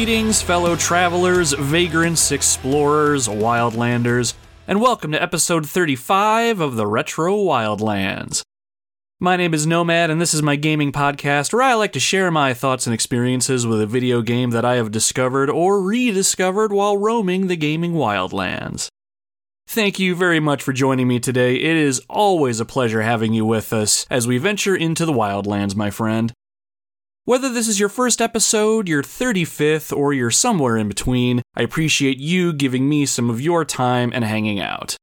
Greetings, fellow travelers, vagrants, explorers, wildlanders, and welcome to episode 35 of the Retro Wildlands. My name is Nomad, and this is my gaming podcast where I like to share my thoughts and experiences with a video game that I have discovered or rediscovered while roaming the gaming wildlands. Thank you very much for joining me today. It is always a pleasure having you with us as we venture into the wildlands, my friend. Whether this is your first episode, your 35th, or you're somewhere in between, I appreciate you giving me some of your time and hanging out.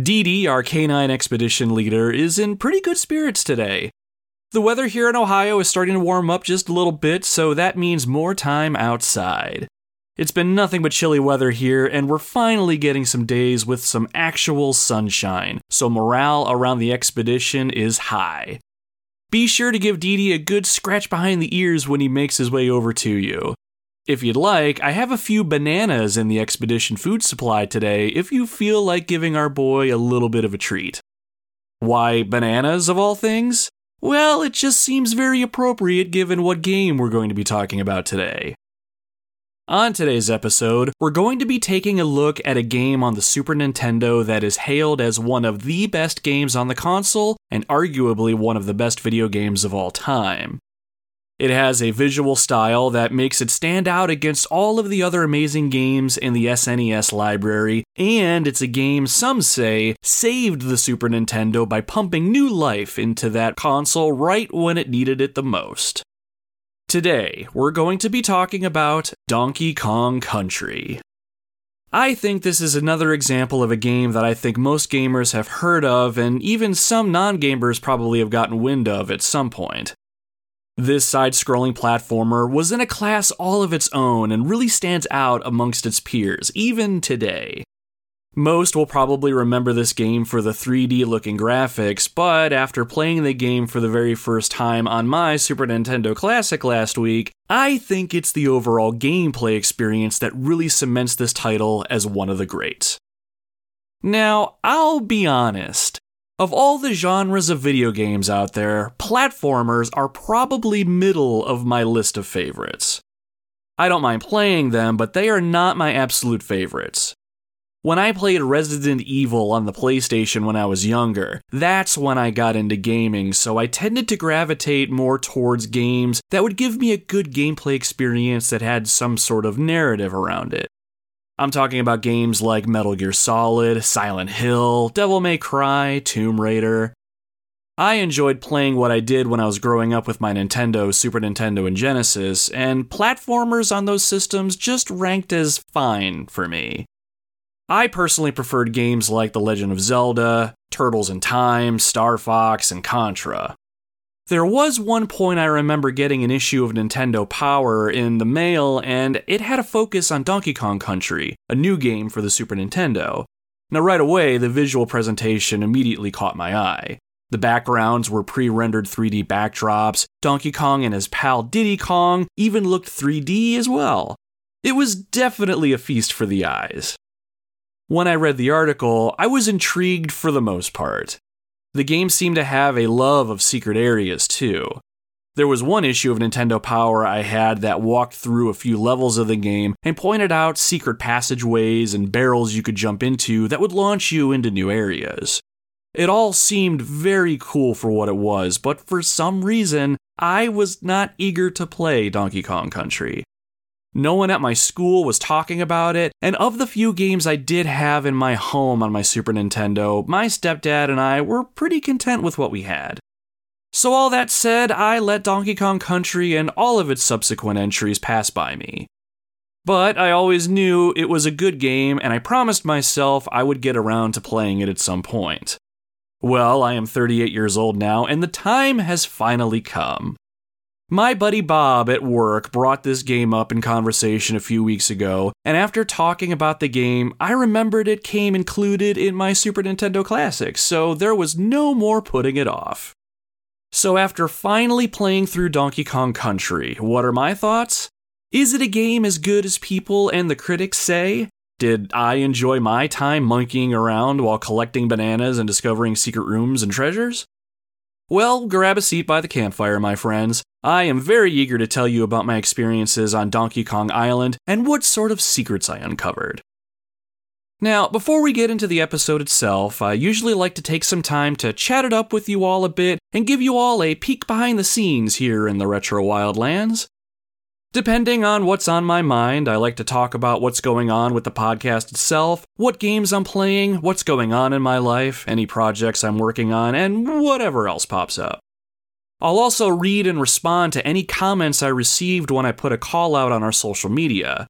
Dee Dee, our canine expedition leader, is in pretty good spirits today. The weather here in Ohio is starting to warm up just a little bit, so that means more time outside. It's been nothing but chilly weather here, and we're finally getting some days with some actual sunshine, so morale around the expedition is high. Be sure to give Dee a good scratch behind the ears when he makes his way over to you. If you'd like, I have a few bananas in the expedition food supply today if you feel like giving our boy a little bit of a treat. Why bananas, of all things? Well, it just seems very appropriate given what game we're going to be talking about today. On today's episode, we're going to be taking a look at a game on the Super Nintendo that is hailed as one of the best games on the console and arguably one of the best video games of all time. It has a visual style that makes it stand out against all of the other amazing games in the SNES library, and it's a game some say saved the Super Nintendo by pumping new life into that console right when it needed it the most. Today, we're going to be talking about Donkey Kong Country. I think this is another example of a game that I think most gamers have heard of, and even some non gamers probably have gotten wind of at some point. This side scrolling platformer was in a class all of its own and really stands out amongst its peers, even today. Most will probably remember this game for the 3D looking graphics, but after playing the game for the very first time on my Super Nintendo Classic last week, I think it's the overall gameplay experience that really cements this title as one of the greats. Now, I'll be honest. Of all the genres of video games out there, platformers are probably middle of my list of favorites. I don't mind playing them, but they are not my absolute favorites. When I played Resident Evil on the PlayStation when I was younger, that's when I got into gaming, so I tended to gravitate more towards games that would give me a good gameplay experience that had some sort of narrative around it. I'm talking about games like Metal Gear Solid, Silent Hill, Devil May Cry, Tomb Raider. I enjoyed playing what I did when I was growing up with my Nintendo, Super Nintendo, and Genesis, and platformers on those systems just ranked as fine for me. I personally preferred games like The Legend of Zelda, Turtles in Time, Star Fox, and Contra. There was one point I remember getting an issue of Nintendo Power in the mail, and it had a focus on Donkey Kong Country, a new game for the Super Nintendo. Now, right away, the visual presentation immediately caught my eye. The backgrounds were pre rendered 3D backdrops, Donkey Kong and his pal Diddy Kong even looked 3D as well. It was definitely a feast for the eyes. When I read the article, I was intrigued for the most part. The game seemed to have a love of secret areas, too. There was one issue of Nintendo Power I had that walked through a few levels of the game and pointed out secret passageways and barrels you could jump into that would launch you into new areas. It all seemed very cool for what it was, but for some reason, I was not eager to play Donkey Kong Country. No one at my school was talking about it, and of the few games I did have in my home on my Super Nintendo, my stepdad and I were pretty content with what we had. So, all that said, I let Donkey Kong Country and all of its subsequent entries pass by me. But I always knew it was a good game, and I promised myself I would get around to playing it at some point. Well, I am 38 years old now, and the time has finally come. My buddy Bob at work brought this game up in conversation a few weeks ago, and after talking about the game, I remembered it came included in my Super Nintendo Classic, so there was no more putting it off. So, after finally playing through Donkey Kong Country, what are my thoughts? Is it a game as good as people and the critics say? Did I enjoy my time monkeying around while collecting bananas and discovering secret rooms and treasures? Well, grab a seat by the campfire, my friends. I am very eager to tell you about my experiences on Donkey Kong Island and what sort of secrets I uncovered. Now, before we get into the episode itself, I usually like to take some time to chat it up with you all a bit and give you all a peek behind the scenes here in the Retro Wildlands. Depending on what's on my mind, I like to talk about what's going on with the podcast itself, what games I'm playing, what's going on in my life, any projects I'm working on, and whatever else pops up. I'll also read and respond to any comments I received when I put a call out on our social media.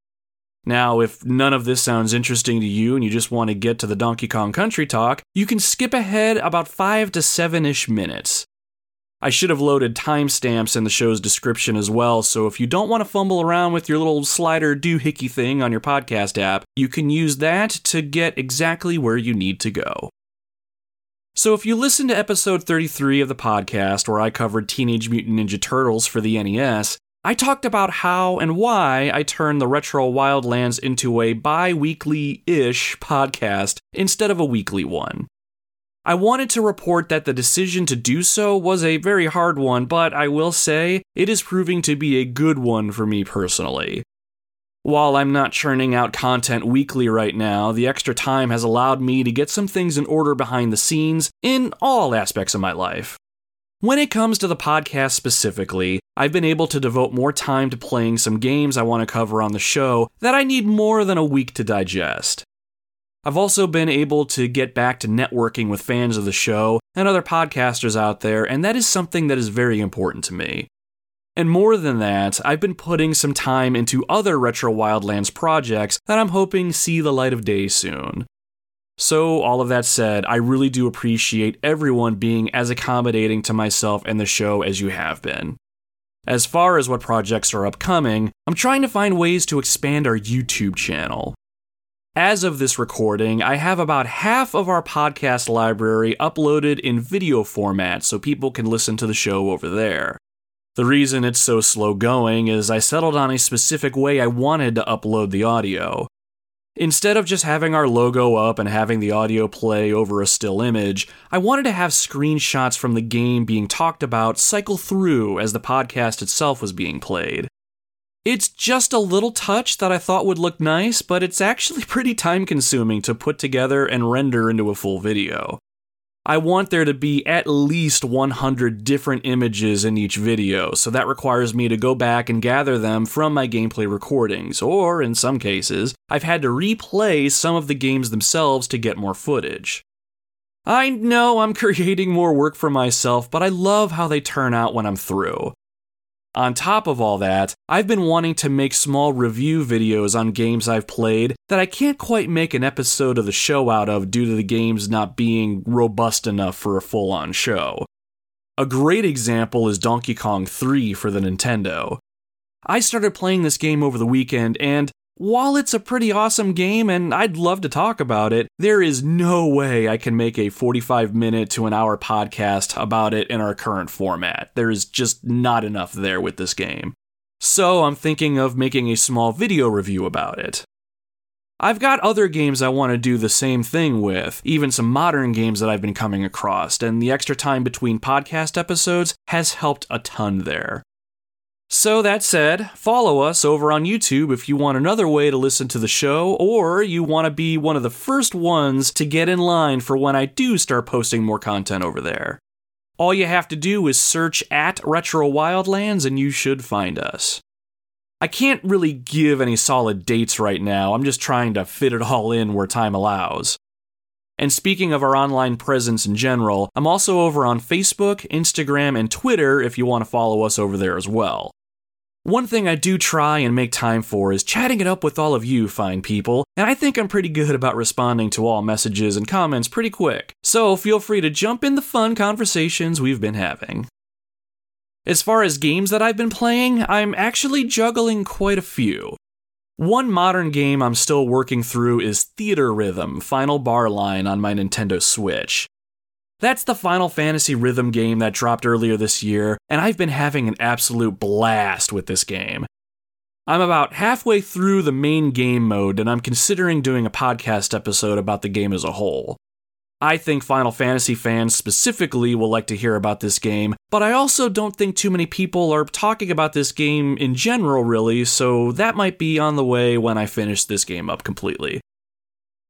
Now, if none of this sounds interesting to you and you just want to get to the Donkey Kong Country talk, you can skip ahead about 5 to 7 ish minutes. I should have loaded timestamps in the show's description as well, so if you don't want to fumble around with your little slider doohickey thing on your podcast app, you can use that to get exactly where you need to go. So, if you listen to episode 33 of the podcast, where I covered Teenage Mutant Ninja Turtles for the NES, I talked about how and why I turned the Retro Wildlands into a bi weekly ish podcast instead of a weekly one. I wanted to report that the decision to do so was a very hard one, but I will say it is proving to be a good one for me personally. While I'm not churning out content weekly right now, the extra time has allowed me to get some things in order behind the scenes in all aspects of my life. When it comes to the podcast specifically, I've been able to devote more time to playing some games I want to cover on the show that I need more than a week to digest. I've also been able to get back to networking with fans of the show and other podcasters out there, and that is something that is very important to me. And more than that, I've been putting some time into other Retro Wildlands projects that I'm hoping see the light of day soon. So, all of that said, I really do appreciate everyone being as accommodating to myself and the show as you have been. As far as what projects are upcoming, I'm trying to find ways to expand our YouTube channel. As of this recording, I have about half of our podcast library uploaded in video format so people can listen to the show over there. The reason it's so slow going is I settled on a specific way I wanted to upload the audio. Instead of just having our logo up and having the audio play over a still image, I wanted to have screenshots from the game being talked about cycle through as the podcast itself was being played. It's just a little touch that I thought would look nice, but it's actually pretty time consuming to put together and render into a full video. I want there to be at least 100 different images in each video, so that requires me to go back and gather them from my gameplay recordings, or in some cases, I've had to replay some of the games themselves to get more footage. I know I'm creating more work for myself, but I love how they turn out when I'm through. On top of all that, I've been wanting to make small review videos on games I've played that I can't quite make an episode of the show out of due to the games not being robust enough for a full on show. A great example is Donkey Kong 3 for the Nintendo. I started playing this game over the weekend, and while it's a pretty awesome game and I'd love to talk about it, there is no way I can make a 45 minute to an hour podcast about it in our current format. There is just not enough there with this game. So I'm thinking of making a small video review about it. I've got other games I want to do the same thing with, even some modern games that I've been coming across, and the extra time between podcast episodes has helped a ton there. So, that said, follow us over on YouTube if you want another way to listen to the show, or you want to be one of the first ones to get in line for when I do start posting more content over there. All you have to do is search at Retro Wildlands and you should find us. I can't really give any solid dates right now, I'm just trying to fit it all in where time allows. And speaking of our online presence in general, I'm also over on Facebook, Instagram, and Twitter if you want to follow us over there as well. One thing I do try and make time for is chatting it up with all of you fine people, and I think I'm pretty good about responding to all messages and comments pretty quick. So feel free to jump in the fun conversations we've been having. As far as games that I've been playing, I'm actually juggling quite a few. One modern game I'm still working through is Theatrhythm Final Bar Line on my Nintendo Switch. That's the Final Fantasy rhythm game that dropped earlier this year, and I've been having an absolute blast with this game. I'm about halfway through the main game mode, and I'm considering doing a podcast episode about the game as a whole. I think Final Fantasy fans specifically will like to hear about this game, but I also don't think too many people are talking about this game in general, really, so that might be on the way when I finish this game up completely.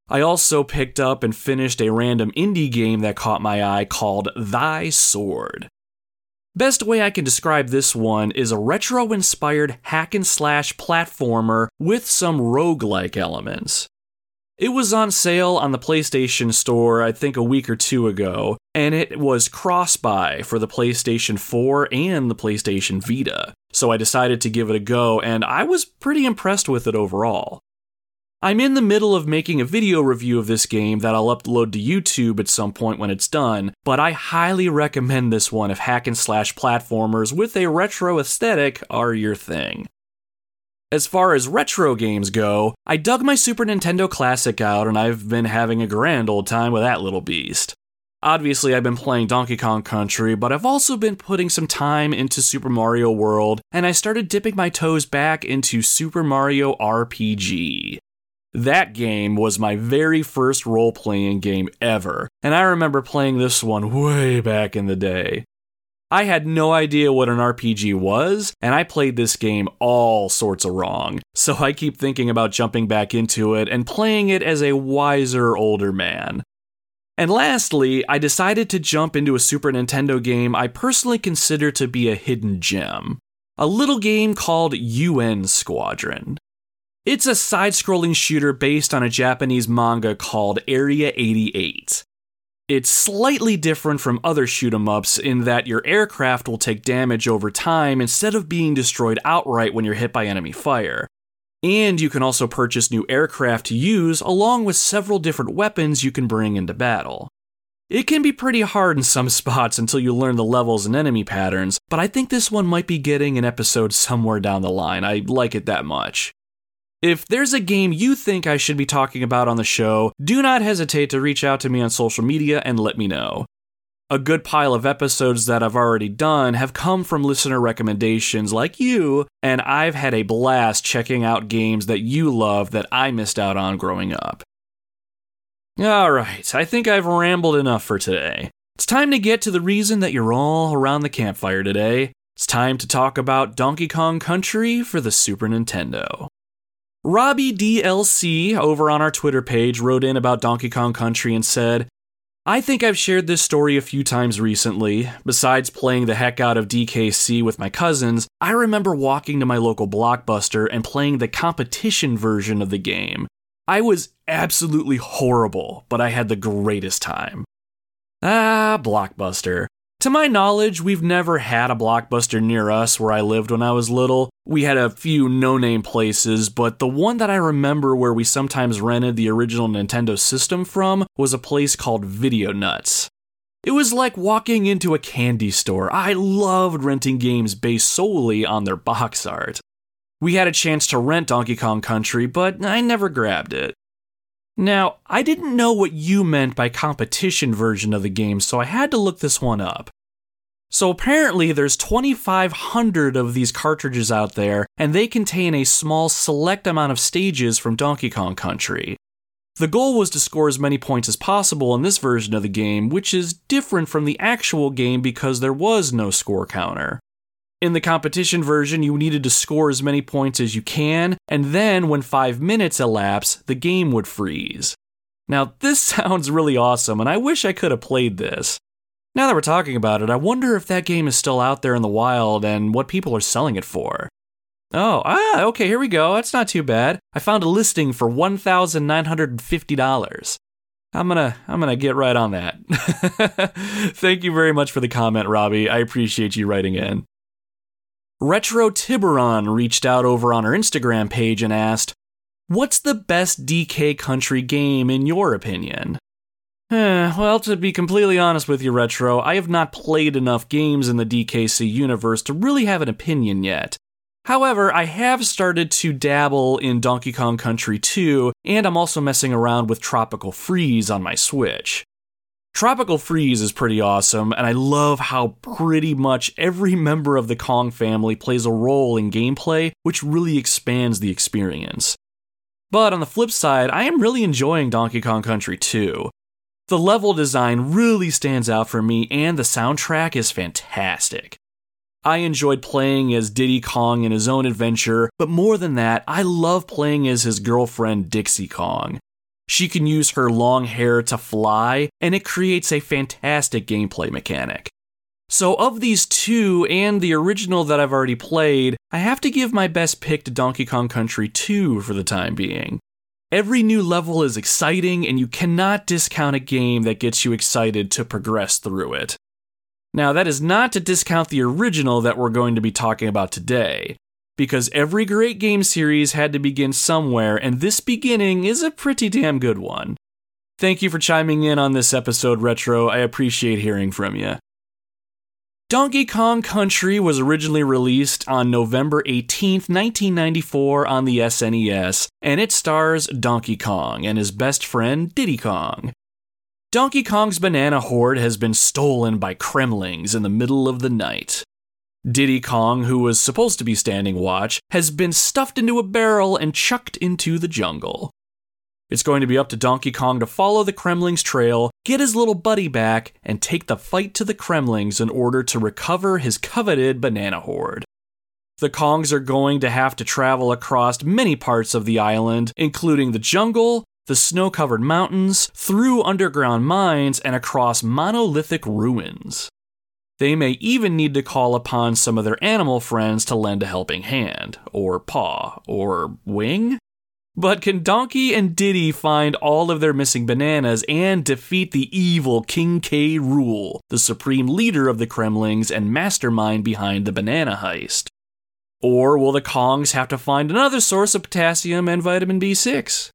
I also picked up and finished a random indie game that caught my eye called Thy Sword. Best way I can describe this one is a retro inspired hack and slash platformer with some roguelike elements. It was on sale on the PlayStation Store, I think a week or two ago, and it was cross buy for the PlayStation 4 and the PlayStation Vita. So I decided to give it a go, and I was pretty impressed with it overall. I'm in the middle of making a video review of this game that I'll upload to YouTube at some point when it's done, but I highly recommend this one if hack and slash platformers with a retro aesthetic are your thing. As far as retro games go, I dug my Super Nintendo Classic out and I've been having a grand old time with that little beast. Obviously, I've been playing Donkey Kong Country, but I've also been putting some time into Super Mario World, and I started dipping my toes back into Super Mario RPG. That game was my very first role playing game ever, and I remember playing this one way back in the day. I had no idea what an RPG was, and I played this game all sorts of wrong. So I keep thinking about jumping back into it and playing it as a wiser older man. And lastly, I decided to jump into a Super Nintendo game I personally consider to be a hidden gem. A little game called UN Squadron. It's a side scrolling shooter based on a Japanese manga called Area 88. It's slightly different from other shoot 'em ups in that your aircraft will take damage over time instead of being destroyed outright when you're hit by enemy fire. And you can also purchase new aircraft to use, along with several different weapons you can bring into battle. It can be pretty hard in some spots until you learn the levels and enemy patterns, but I think this one might be getting an episode somewhere down the line. I like it that much. If there's a game you think I should be talking about on the show, do not hesitate to reach out to me on social media and let me know. A good pile of episodes that I've already done have come from listener recommendations like you, and I've had a blast checking out games that you love that I missed out on growing up. Alright, I think I've rambled enough for today. It's time to get to the reason that you're all around the campfire today. It's time to talk about Donkey Kong Country for the Super Nintendo. Robbie DLC over on our Twitter page wrote in about Donkey Kong Country and said, I think I've shared this story a few times recently. Besides playing the heck out of DKC with my cousins, I remember walking to my local blockbuster and playing the competition version of the game. I was absolutely horrible, but I had the greatest time. Ah, Blockbuster. To my knowledge, we've never had a blockbuster near us where I lived when I was little. We had a few no name places, but the one that I remember where we sometimes rented the original Nintendo system from was a place called Video Nuts. It was like walking into a candy store. I loved renting games based solely on their box art. We had a chance to rent Donkey Kong Country, but I never grabbed it. Now, I didn't know what you meant by competition version of the game, so I had to look this one up. So apparently there's 2500 of these cartridges out there and they contain a small select amount of stages from Donkey Kong Country. The goal was to score as many points as possible in this version of the game, which is different from the actual game because there was no score counter. In the competition version, you needed to score as many points as you can, and then when 5 minutes elapse, the game would freeze. Now, this sounds really awesome, and I wish I could have played this. Now that we're talking about it, I wonder if that game is still out there in the wild and what people are selling it for. Oh, ah, okay, here we go. That's not too bad. I found a listing for $1,950. I'm gonna I'm gonna get right on that. Thank you very much for the comment, Robbie. I appreciate you writing in. Retro Tiburon reached out over on our Instagram page and asked, What's the best DK country game in your opinion? Eh, well, to be completely honest with you, Retro, I have not played enough games in the DKC universe to really have an opinion yet. However, I have started to dabble in Donkey Kong Country 2, and I'm also messing around with Tropical Freeze on my Switch. Tropical Freeze is pretty awesome, and I love how pretty much every member of the Kong family plays a role in gameplay, which really expands the experience. But on the flip side, I am really enjoying Donkey Kong Country 2. The level design really stands out for me, and the soundtrack is fantastic. I enjoyed playing as Diddy Kong in his own adventure, but more than that, I love playing as his girlfriend Dixie Kong. She can use her long hair to fly, and it creates a fantastic gameplay mechanic. So, of these two and the original that I've already played, I have to give my best pick to Donkey Kong Country 2 for the time being. Every new level is exciting, and you cannot discount a game that gets you excited to progress through it. Now, that is not to discount the original that we're going to be talking about today, because every great game series had to begin somewhere, and this beginning is a pretty damn good one. Thank you for chiming in on this episode, Retro. I appreciate hearing from you. Donkey Kong Country was originally released on November 18, 1994 on the SNES, and it stars Donkey Kong and his best friend Diddy Kong. Donkey Kong's banana hoard has been stolen by Kremlings in the middle of the night. Diddy Kong, who was supposed to be standing watch, has been stuffed into a barrel and chucked into the jungle. It's going to be up to Donkey Kong to follow the Kremlings' trail, get his little buddy back, and take the fight to the Kremlings in order to recover his coveted banana hoard. The Kongs are going to have to travel across many parts of the island, including the jungle, the snow covered mountains, through underground mines, and across monolithic ruins. They may even need to call upon some of their animal friends to lend a helping hand, or paw, or wing? But can Donkey and Diddy find all of their missing bananas and defeat the evil King K. Rool, the supreme leader of the Kremlings and mastermind behind the banana heist? Or will the Kongs have to find another source of potassium and vitamin B6?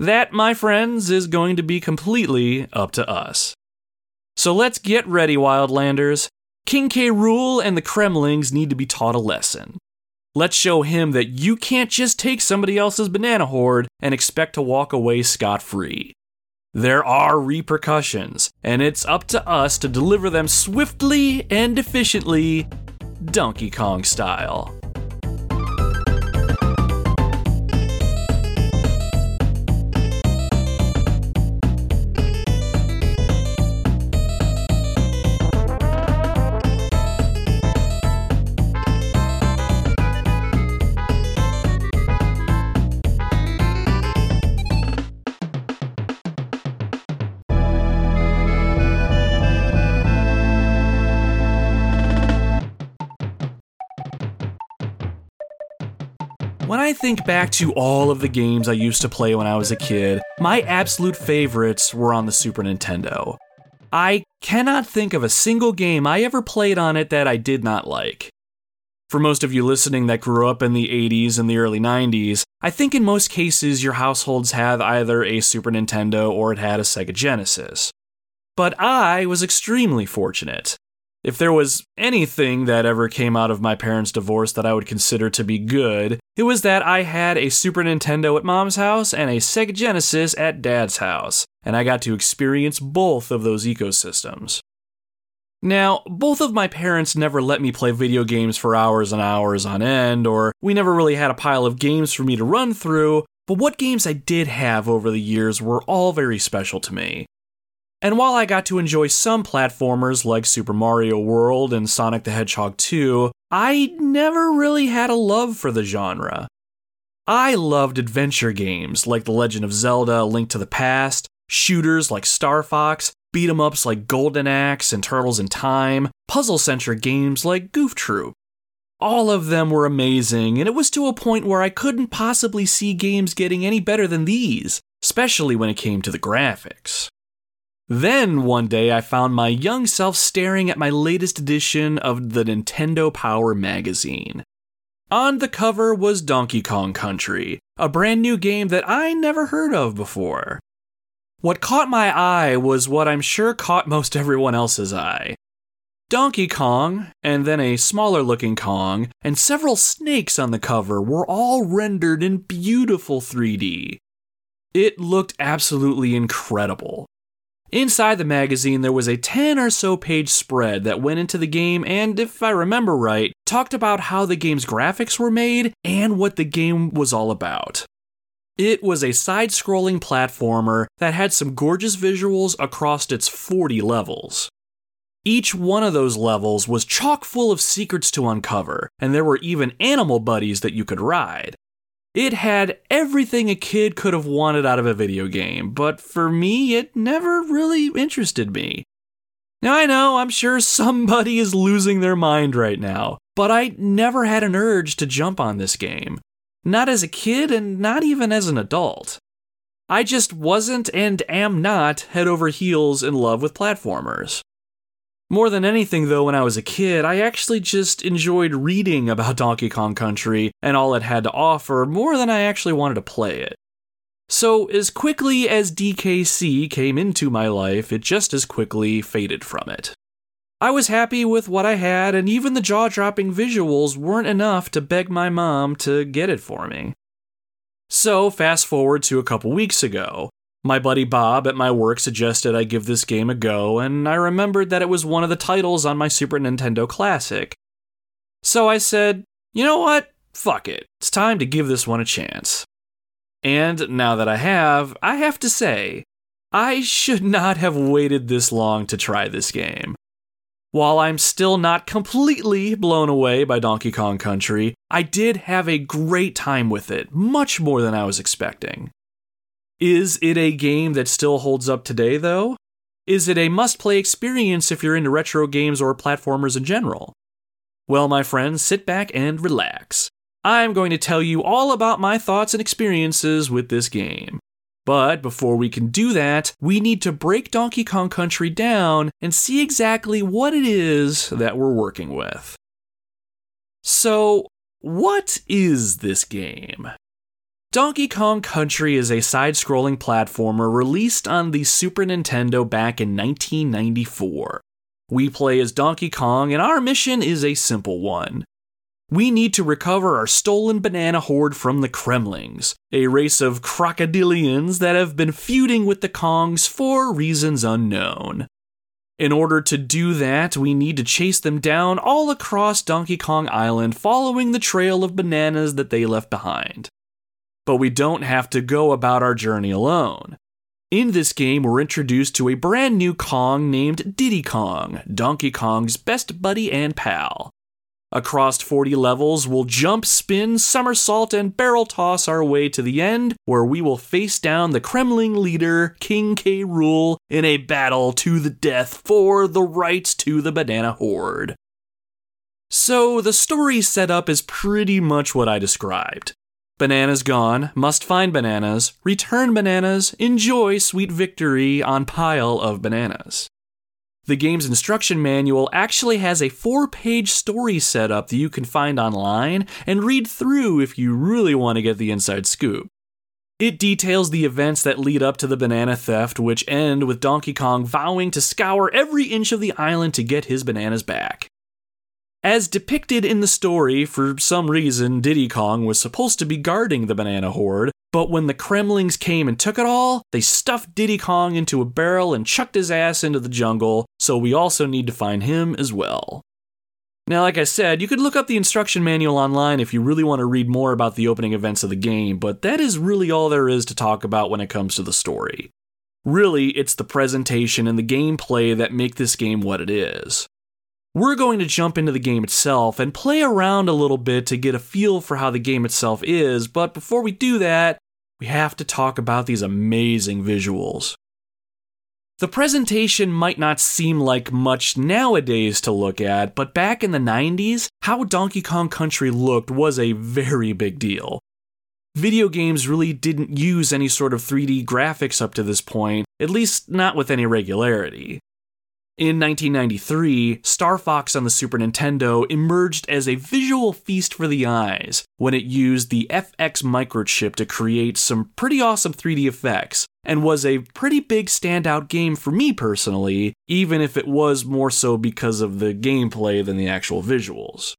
That, my friends, is going to be completely up to us. So let's get ready, Wildlanders. King K. Rool and the Kremlings need to be taught a lesson. Let's show him that you can't just take somebody else's banana hoard and expect to walk away scot free. There are repercussions, and it's up to us to deliver them swiftly and efficiently, Donkey Kong style. When I think back to all of the games I used to play when I was a kid, my absolute favorites were on the Super Nintendo. I cannot think of a single game I ever played on it that I did not like. For most of you listening that grew up in the 80s and the early 90s, I think in most cases your households had either a Super Nintendo or it had a Sega Genesis. But I was extremely fortunate. If there was anything that ever came out of my parents' divorce that I would consider to be good, it was that I had a Super Nintendo at mom's house and a Sega Genesis at dad's house, and I got to experience both of those ecosystems. Now, both of my parents never let me play video games for hours and hours on end, or we never really had a pile of games for me to run through, but what games I did have over the years were all very special to me. And while I got to enjoy some platformers like Super Mario World and Sonic the Hedgehog 2, I never really had a love for the genre. I loved adventure games like The Legend of Zelda Link to the Past, shooters like Star Fox, beat 'em ups like Golden Axe and Turtles in Time, puzzle centric games like Goof Troop. All of them were amazing, and it was to a point where I couldn't possibly see games getting any better than these, especially when it came to the graphics. Then one day I found my young self staring at my latest edition of the Nintendo Power magazine. On the cover was Donkey Kong Country, a brand new game that I never heard of before. What caught my eye was what I'm sure caught most everyone else's eye. Donkey Kong, and then a smaller looking Kong, and several snakes on the cover were all rendered in beautiful 3D. It looked absolutely incredible. Inside the magazine, there was a 10 or so page spread that went into the game, and if I remember right, talked about how the game's graphics were made and what the game was all about. It was a side scrolling platformer that had some gorgeous visuals across its 40 levels. Each one of those levels was chock full of secrets to uncover, and there were even animal buddies that you could ride. It had everything a kid could have wanted out of a video game, but for me, it never really interested me. Now, I know, I'm sure somebody is losing their mind right now, but I never had an urge to jump on this game. Not as a kid and not even as an adult. I just wasn't and am not head over heels in love with platformers. More than anything, though, when I was a kid, I actually just enjoyed reading about Donkey Kong Country and all it had to offer more than I actually wanted to play it. So, as quickly as DKC came into my life, it just as quickly faded from it. I was happy with what I had, and even the jaw dropping visuals weren't enough to beg my mom to get it for me. So, fast forward to a couple weeks ago. My buddy Bob at my work suggested I give this game a go, and I remembered that it was one of the titles on my Super Nintendo Classic. So I said, you know what? Fuck it. It's time to give this one a chance. And now that I have, I have to say, I should not have waited this long to try this game. While I'm still not completely blown away by Donkey Kong Country, I did have a great time with it, much more than I was expecting. Is it a game that still holds up today, though? Is it a must play experience if you're into retro games or platformers in general? Well, my friends, sit back and relax. I'm going to tell you all about my thoughts and experiences with this game. But before we can do that, we need to break Donkey Kong Country down and see exactly what it is that we're working with. So, what is this game? Donkey Kong Country is a side scrolling platformer released on the Super Nintendo back in 1994. We play as Donkey Kong, and our mission is a simple one. We need to recover our stolen banana hoard from the Kremlings, a race of crocodilians that have been feuding with the Kongs for reasons unknown. In order to do that, we need to chase them down all across Donkey Kong Island following the trail of bananas that they left behind but we don't have to go about our journey alone. In this game, we're introduced to a brand new Kong named Diddy Kong, Donkey Kong's best buddy and pal. Across 40 levels, we'll jump, spin, somersault, and barrel toss our way to the end, where we will face down the Kremling leader, King K. Rool, in a battle to the death for the rights to the Banana Hoard. So, the story setup is pretty much what I described. Bananas gone, must find bananas, return bananas, enjoy sweet victory on pile of bananas. The game's instruction manual actually has a four page story setup that you can find online and read through if you really want to get the inside scoop. It details the events that lead up to the banana theft, which end with Donkey Kong vowing to scour every inch of the island to get his bananas back. As depicted in the story, for some reason, Diddy Kong was supposed to be guarding the banana hoard, but when the Kremlings came and took it all, they stuffed Diddy Kong into a barrel and chucked his ass into the jungle, so we also need to find him as well. Now, like I said, you could look up the instruction manual online if you really want to read more about the opening events of the game, but that is really all there is to talk about when it comes to the story. Really, it's the presentation and the gameplay that make this game what it is. We're going to jump into the game itself and play around a little bit to get a feel for how the game itself is, but before we do that, we have to talk about these amazing visuals. The presentation might not seem like much nowadays to look at, but back in the 90s, how Donkey Kong Country looked was a very big deal. Video games really didn't use any sort of 3D graphics up to this point, at least not with any regularity. In 1993, Star Fox on the Super Nintendo emerged as a visual feast for the eyes when it used the FX microchip to create some pretty awesome 3D effects, and was a pretty big standout game for me personally, even if it was more so because of the gameplay than the actual visuals.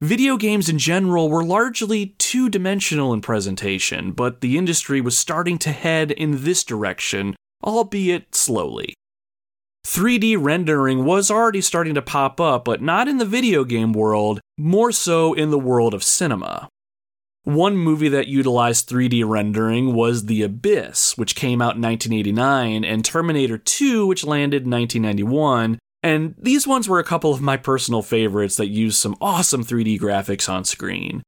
Video games in general were largely two dimensional in presentation, but the industry was starting to head in this direction, albeit slowly. 3D rendering was already starting to pop up, but not in the video game world, more so in the world of cinema. One movie that utilized 3D rendering was The Abyss, which came out in 1989, and Terminator 2, which landed in 1991. And these ones were a couple of my personal favorites that used some awesome 3D graphics on screen.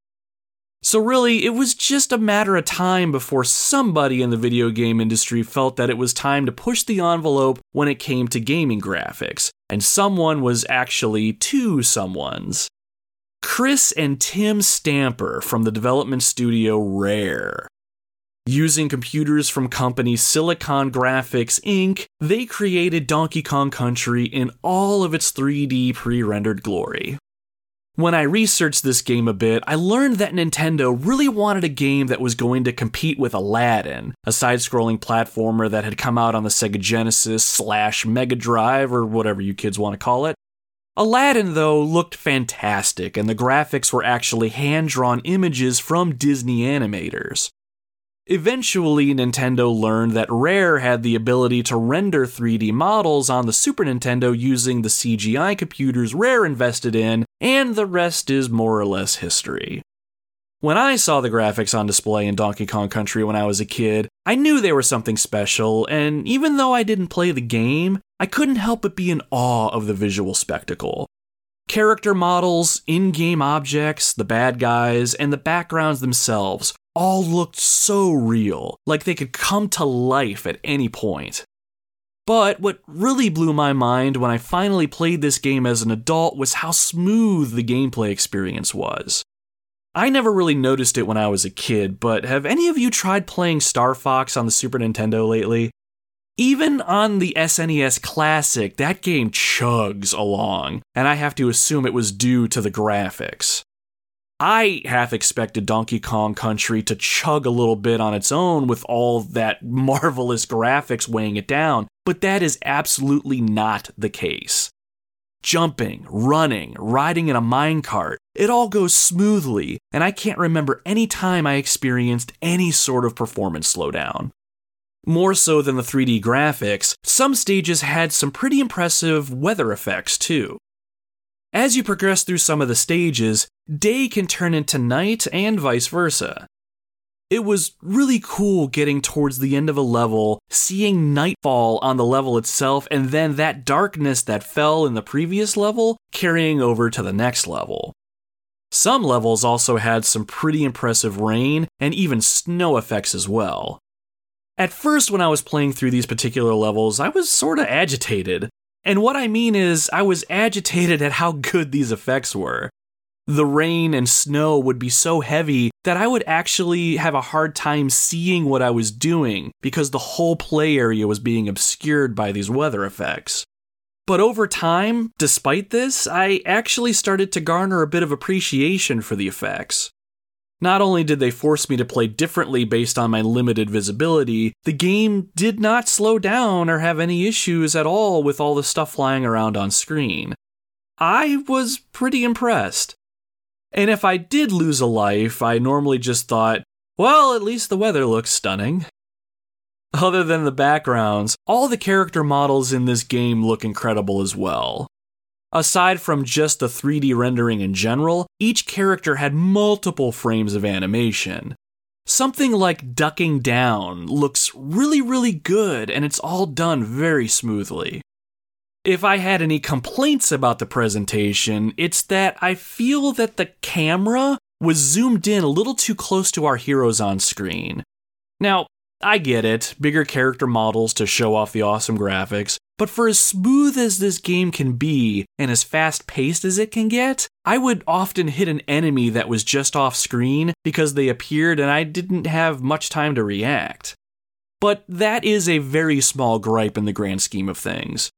So, really, it was just a matter of time before somebody in the video game industry felt that it was time to push the envelope when it came to gaming graphics, and someone was actually two someones. Chris and Tim Stamper from the development studio Rare. Using computers from company Silicon Graphics Inc., they created Donkey Kong Country in all of its 3D pre rendered glory. When I researched this game a bit, I learned that Nintendo really wanted a game that was going to compete with Aladdin, a side scrolling platformer that had come out on the Sega Genesis slash Mega Drive, or whatever you kids want to call it, Aladdin, though, looked fantastic, and the graphics were actually hand drawn images from Disney animators. Eventually, Nintendo learned that Rare had the ability to render 3D models on the Super Nintendo using the SGI computers Rare invested in, and the rest is more or less history. When I saw the graphics on display in Donkey Kong Country when I was a kid, I knew they were something special, and even though I didn't play the game, I couldn't help but be in awe of the visual spectacle. Character models, in game objects, the bad guys, and the backgrounds themselves all looked so real, like they could come to life at any point. But what really blew my mind when I finally played this game as an adult was how smooth the gameplay experience was. I never really noticed it when I was a kid, but have any of you tried playing Star Fox on the Super Nintendo lately? Even on the SNES Classic, that game chugs along, and I have to assume it was due to the graphics. I half expected Donkey Kong Country to chug a little bit on its own with all that marvelous graphics weighing it down, but that is absolutely not the case jumping, running, riding in a minecart. It all goes smoothly, and I can't remember any time I experienced any sort of performance slowdown. More so than the 3D graphics, some stages had some pretty impressive weather effects too. As you progress through some of the stages, day can turn into night and vice versa. It was really cool getting towards the end of a level, seeing nightfall on the level itself, and then that darkness that fell in the previous level carrying over to the next level. Some levels also had some pretty impressive rain and even snow effects as well. At first, when I was playing through these particular levels, I was sorta agitated. And what I mean is, I was agitated at how good these effects were the rain and snow would be so heavy that I would actually have a hard time seeing what I was doing because the whole play area was being obscured by these weather effects. But over time, despite this, I actually started to garner a bit of appreciation for the effects. Not only did they force me to play differently based on my limited visibility, the game did not slow down or have any issues at all with all the stuff flying around on screen. I was pretty impressed. And if I did lose a life, I normally just thought, well, at least the weather looks stunning. Other than the backgrounds, all the character models in this game look incredible as well. Aside from just the 3D rendering in general, each character had multiple frames of animation. Something like ducking down looks really, really good, and it's all done very smoothly. If I had any complaints about the presentation, it's that I feel that the camera was zoomed in a little too close to our heroes on screen. Now, I get it, bigger character models to show off the awesome graphics, but for as smooth as this game can be and as fast paced as it can get, I would often hit an enemy that was just off screen because they appeared and I didn't have much time to react. But that is a very small gripe in the grand scheme of things.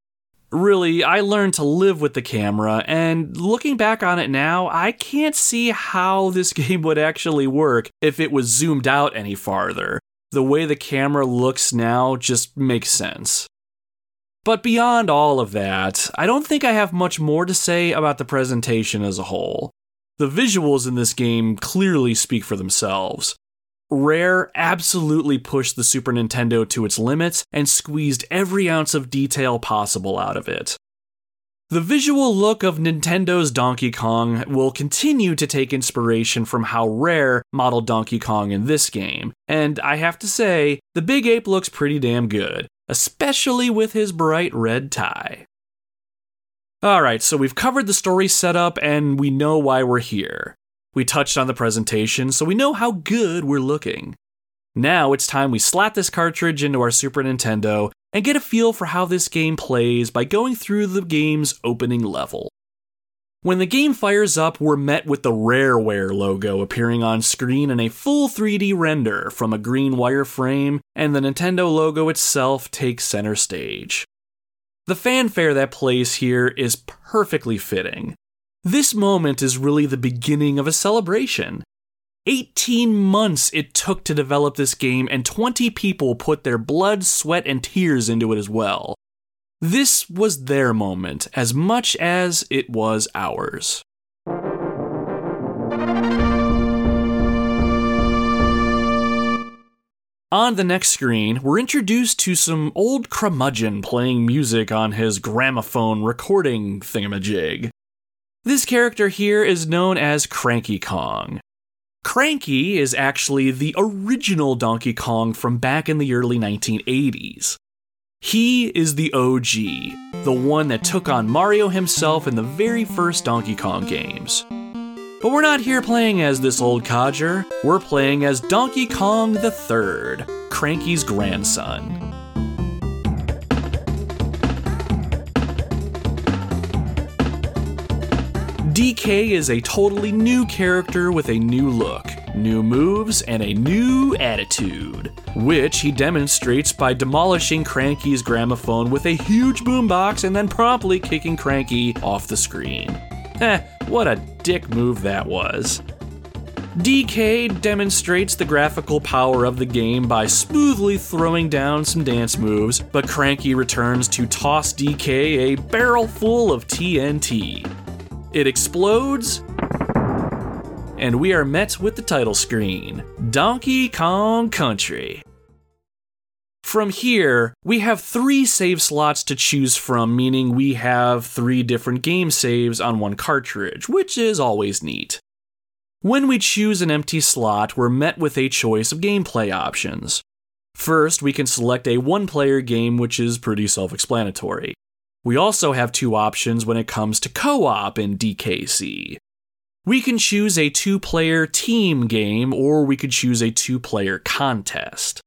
Really, I learned to live with the camera, and looking back on it now, I can't see how this game would actually work if it was zoomed out any farther. The way the camera looks now just makes sense. But beyond all of that, I don't think I have much more to say about the presentation as a whole. The visuals in this game clearly speak for themselves. Rare absolutely pushed the Super Nintendo to its limits and squeezed every ounce of detail possible out of it. The visual look of Nintendo's Donkey Kong will continue to take inspiration from how Rare modeled Donkey Kong in this game, and I have to say, the Big Ape looks pretty damn good, especially with his bright red tie. Alright, so we've covered the story setup and we know why we're here. We touched on the presentation, so we know how good we're looking. Now it's time we slap this cartridge into our Super Nintendo and get a feel for how this game plays by going through the game's opening level. When the game fires up, we're met with the Rareware logo appearing on screen in a full 3D render from a green wireframe, and the Nintendo logo itself takes center stage. The fanfare that plays here is perfectly fitting. This moment is really the beginning of a celebration. 18 months it took to develop this game, and 20 people put their blood, sweat, and tears into it as well. This was their moment as much as it was ours. On the next screen, we're introduced to some old curmudgeon playing music on his gramophone recording thingamajig. This character here is known as Cranky Kong. Cranky is actually the original Donkey Kong from back in the early 1980s. He is the OG, the one that took on Mario himself in the very first Donkey Kong games. But we're not here playing as this old codger, we're playing as Donkey Kong III, Cranky's grandson. DK is a totally new character with a new look, new moves, and a new attitude, which he demonstrates by demolishing Cranky's gramophone with a huge boombox and then promptly kicking Cranky off the screen. Eh, what a dick move that was. DK demonstrates the graphical power of the game by smoothly throwing down some dance moves, but Cranky returns to toss DK a barrel full of TNT. It explodes, and we are met with the title screen Donkey Kong Country. From here, we have three save slots to choose from, meaning we have three different game saves on one cartridge, which is always neat. When we choose an empty slot, we're met with a choice of gameplay options. First, we can select a one player game, which is pretty self explanatory. We also have two options when it comes to co op in DKC. We can choose a two player team game, or we could choose a two player contest.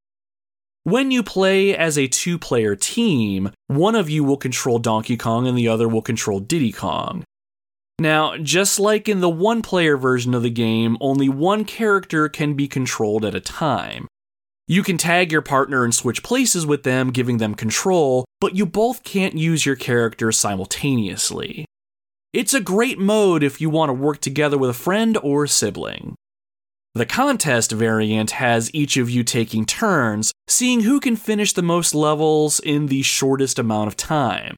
When you play as a two player team, one of you will control Donkey Kong and the other will control Diddy Kong. Now, just like in the one player version of the game, only one character can be controlled at a time. You can tag your partner and switch places with them, giving them control, but you both can't use your characters simultaneously. It's a great mode if you want to work together with a friend or sibling. The contest variant has each of you taking turns, seeing who can finish the most levels in the shortest amount of time.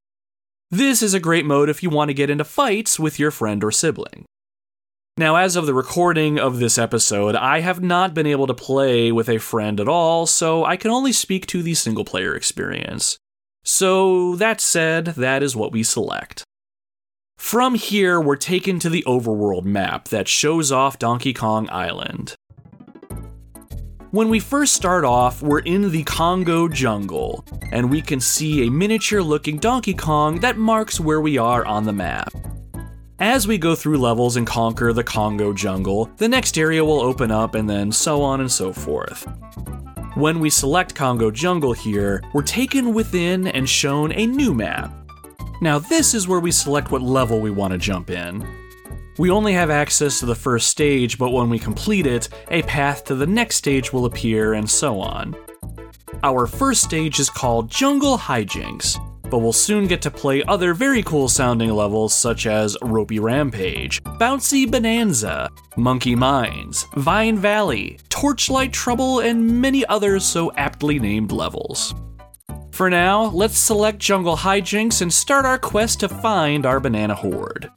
This is a great mode if you want to get into fights with your friend or sibling. Now, as of the recording of this episode, I have not been able to play with a friend at all, so I can only speak to the single player experience. So, that said, that is what we select. From here, we're taken to the overworld map that shows off Donkey Kong Island. When we first start off, we're in the Kongo jungle, and we can see a miniature looking Donkey Kong that marks where we are on the map. As we go through levels and conquer the Kongo jungle, the next area will open up and then so on and so forth. When we select Kongo Jungle here, we're taken within and shown a new map. Now, this is where we select what level we want to jump in. We only have access to the first stage, but when we complete it, a path to the next stage will appear, and so on. Our first stage is called Jungle Hijinks, but we'll soon get to play other very cool sounding levels such as Ropey Rampage, Bouncy Bonanza, Monkey Mines, Vine Valley, Torchlight Trouble, and many others so aptly named levels. For now, let's select Jungle Hijinks and start our quest to find our banana hoard.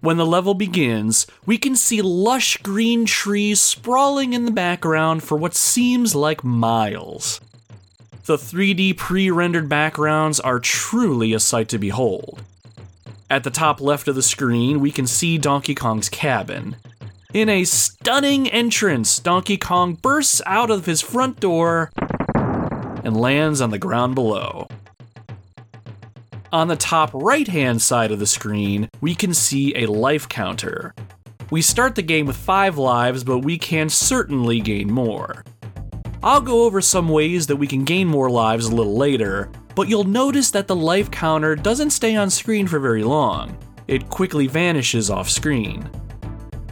When the level begins, we can see lush green trees sprawling in the background for what seems like miles. The 3D pre rendered backgrounds are truly a sight to behold. At the top left of the screen, we can see Donkey Kong's cabin. In a stunning entrance, Donkey Kong bursts out of his front door and lands on the ground below. On the top right hand side of the screen, we can see a life counter. We start the game with 5 lives, but we can certainly gain more. I'll go over some ways that we can gain more lives a little later, but you'll notice that the life counter doesn't stay on screen for very long. It quickly vanishes off screen.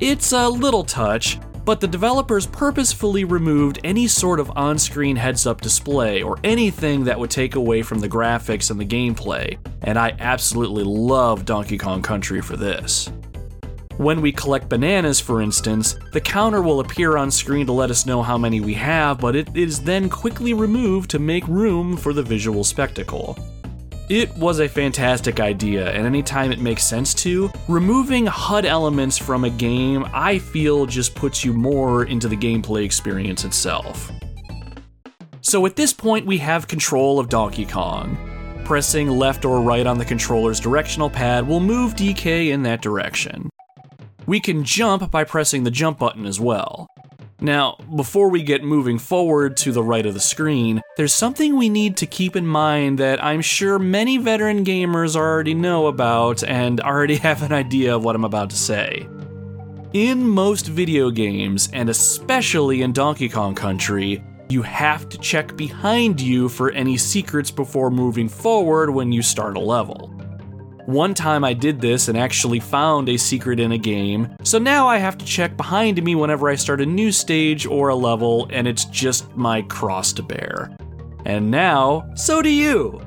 It's a little touch, but the developers purposefully removed any sort of on screen heads up display or anything that would take away from the graphics and the gameplay, and I absolutely love Donkey Kong Country for this. When we collect bananas, for instance, the counter will appear on screen to let us know how many we have, but it is then quickly removed to make room for the visual spectacle. It was a fantastic idea, and anytime it makes sense to, removing HUD elements from a game, I feel just puts you more into the gameplay experience itself. So at this point, we have control of Donkey Kong. Pressing left or right on the controller's directional pad will move DK in that direction. We can jump by pressing the jump button as well. Now, before we get moving forward to the right of the screen, there's something we need to keep in mind that I'm sure many veteran gamers already know about and already have an idea of what I'm about to say. In most video games, and especially in Donkey Kong Country, you have to check behind you for any secrets before moving forward when you start a level. One time I did this and actually found a secret in a game, so now I have to check behind me whenever I start a new stage or a level, and it's just my cross to bear. And now, so do you!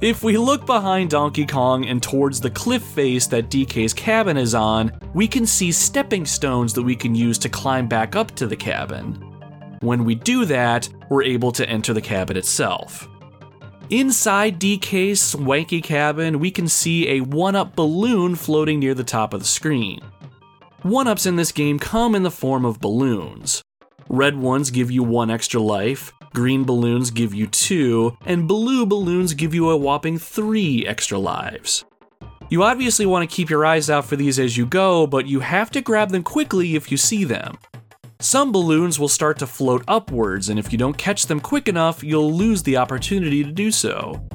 If we look behind Donkey Kong and towards the cliff face that DK's cabin is on, we can see stepping stones that we can use to climb back up to the cabin. When we do that, we're able to enter the cabin itself. Inside DK's swanky cabin, we can see a 1 up balloon floating near the top of the screen. 1 ups in this game come in the form of balloons. Red ones give you 1 extra life, green balloons give you 2, and blue balloons give you a whopping 3 extra lives. You obviously want to keep your eyes out for these as you go, but you have to grab them quickly if you see them. Some balloons will start to float upwards, and if you don't catch them quick enough, you'll lose the opportunity to do so.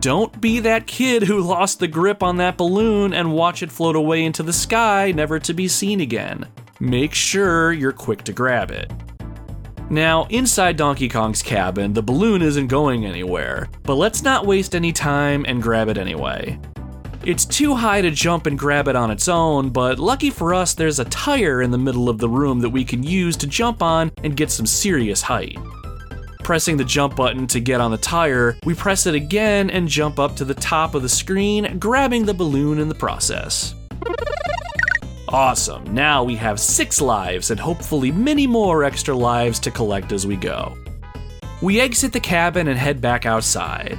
Don't be that kid who lost the grip on that balloon and watch it float away into the sky, never to be seen again. Make sure you're quick to grab it. Now, inside Donkey Kong's cabin, the balloon isn't going anywhere, but let's not waste any time and grab it anyway. It's too high to jump and grab it on its own, but lucky for us, there's a tire in the middle of the room that we can use to jump on and get some serious height. Pressing the jump button to get on the tire, we press it again and jump up to the top of the screen, grabbing the balloon in the process. Awesome, now we have six lives and hopefully many more extra lives to collect as we go. We exit the cabin and head back outside.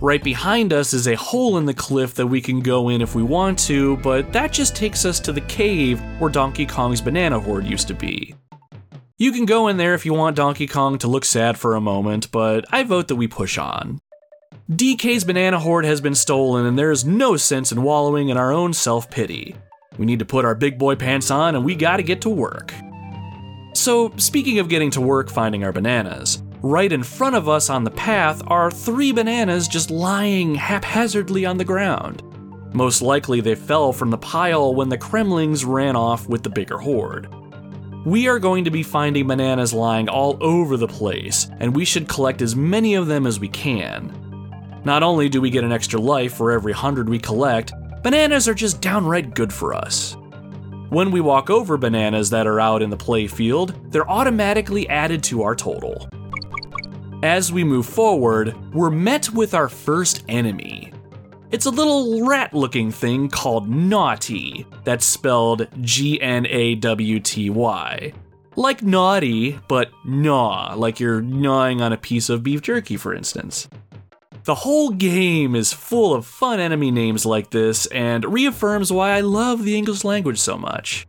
Right behind us is a hole in the cliff that we can go in if we want to, but that just takes us to the cave where Donkey Kong's banana hoard used to be. You can go in there if you want Donkey Kong to look sad for a moment, but I vote that we push on. DK's banana hoard has been stolen, and there is no sense in wallowing in our own self pity. We need to put our big boy pants on, and we gotta get to work. So, speaking of getting to work finding our bananas, Right in front of us on the path are three bananas just lying haphazardly on the ground. Most likely they fell from the pile when the Kremlings ran off with the bigger hoard. We are going to be finding bananas lying all over the place, and we should collect as many of them as we can. Not only do we get an extra life for every hundred we collect, bananas are just downright good for us. When we walk over bananas that are out in the playfield, they're automatically added to our total. As we move forward, we're met with our first enemy. It's a little rat looking thing called Gnawty, that's spelled G N A W T Y. Like naughty, but gnaw, like you're gnawing on a piece of beef jerky, for instance. The whole game is full of fun enemy names like this and reaffirms why I love the English language so much.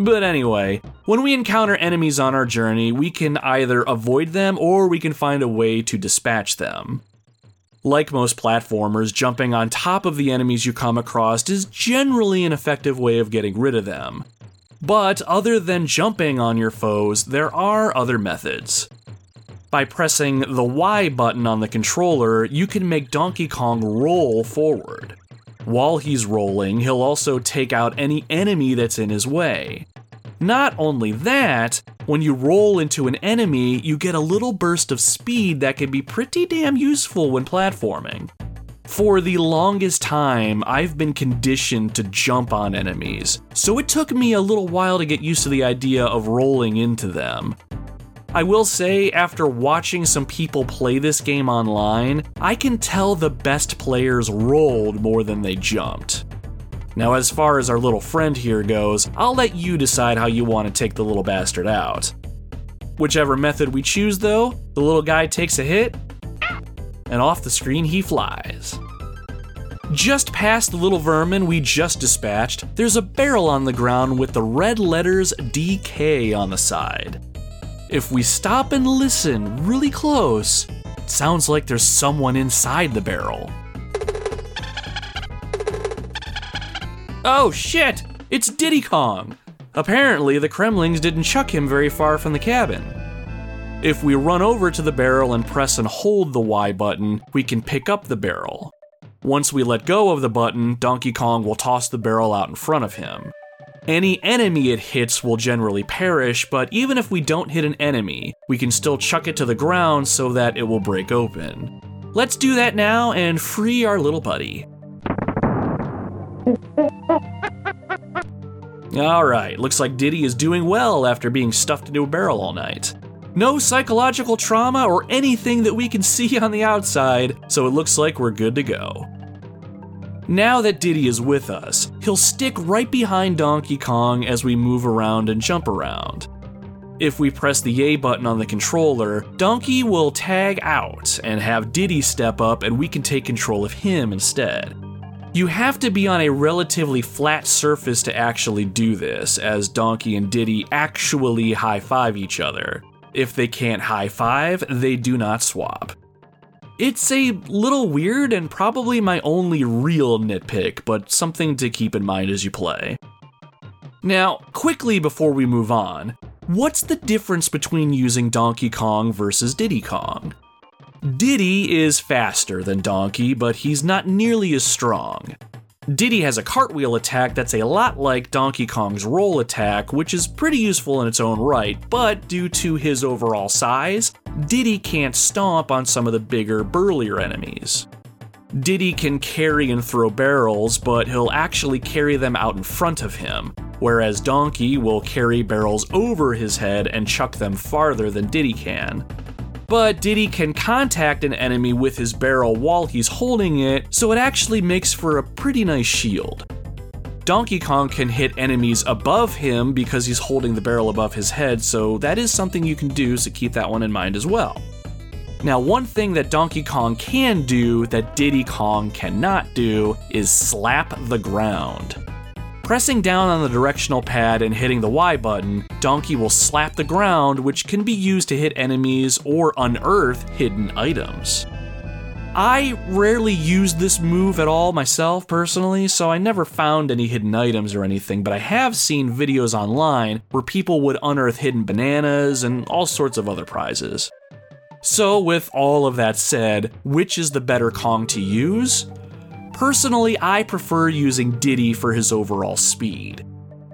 But anyway, when we encounter enemies on our journey, we can either avoid them or we can find a way to dispatch them. Like most platformers, jumping on top of the enemies you come across is generally an effective way of getting rid of them. But other than jumping on your foes, there are other methods. By pressing the Y button on the controller, you can make Donkey Kong roll forward. While he's rolling, he'll also take out any enemy that's in his way. Not only that, when you roll into an enemy, you get a little burst of speed that can be pretty damn useful when platforming. For the longest time, I've been conditioned to jump on enemies, so it took me a little while to get used to the idea of rolling into them. I will say, after watching some people play this game online, I can tell the best players rolled more than they jumped. Now, as far as our little friend here goes, I'll let you decide how you want to take the little bastard out. Whichever method we choose, though, the little guy takes a hit, and off the screen he flies. Just past the little vermin we just dispatched, there's a barrel on the ground with the red letters DK on the side. If we stop and listen really close, it sounds like there's someone inside the barrel. Oh shit! It's Diddy Kong! Apparently, the Kremlings didn't chuck him very far from the cabin. If we run over to the barrel and press and hold the Y button, we can pick up the barrel. Once we let go of the button, Donkey Kong will toss the barrel out in front of him. Any enemy it hits will generally perish, but even if we don't hit an enemy, we can still chuck it to the ground so that it will break open. Let's do that now and free our little buddy. Alright, looks like Diddy is doing well after being stuffed into a barrel all night. No psychological trauma or anything that we can see on the outside, so it looks like we're good to go. Now that Diddy is with us, he'll stick right behind Donkey Kong as we move around and jump around. If we press the A button on the controller, Donkey will tag out and have Diddy step up and we can take control of him instead. You have to be on a relatively flat surface to actually do this, as Donkey and Diddy actually high five each other. If they can't high five, they do not swap. It's a little weird and probably my only real nitpick, but something to keep in mind as you play. Now, quickly before we move on, what's the difference between using Donkey Kong versus Diddy Kong? Diddy is faster than Donkey, but he's not nearly as strong. Diddy has a cartwheel attack that's a lot like Donkey Kong's roll attack, which is pretty useful in its own right, but due to his overall size, Diddy can't stomp on some of the bigger, burlier enemies. Diddy can carry and throw barrels, but he'll actually carry them out in front of him, whereas Donkey will carry barrels over his head and chuck them farther than Diddy can but Diddy can contact an enemy with his barrel while he's holding it, so it actually makes for a pretty nice shield. Donkey Kong can hit enemies above him because he's holding the barrel above his head, so that is something you can do, so keep that one in mind as well. Now, one thing that Donkey Kong can do that Diddy Kong cannot do is slap the ground. Pressing down on the directional pad and hitting the Y button, Donkey will slap the ground, which can be used to hit enemies or unearth hidden items. I rarely use this move at all myself personally, so I never found any hidden items or anything, but I have seen videos online where people would unearth hidden bananas and all sorts of other prizes. So, with all of that said, which is the better Kong to use? Personally, I prefer using Diddy for his overall speed.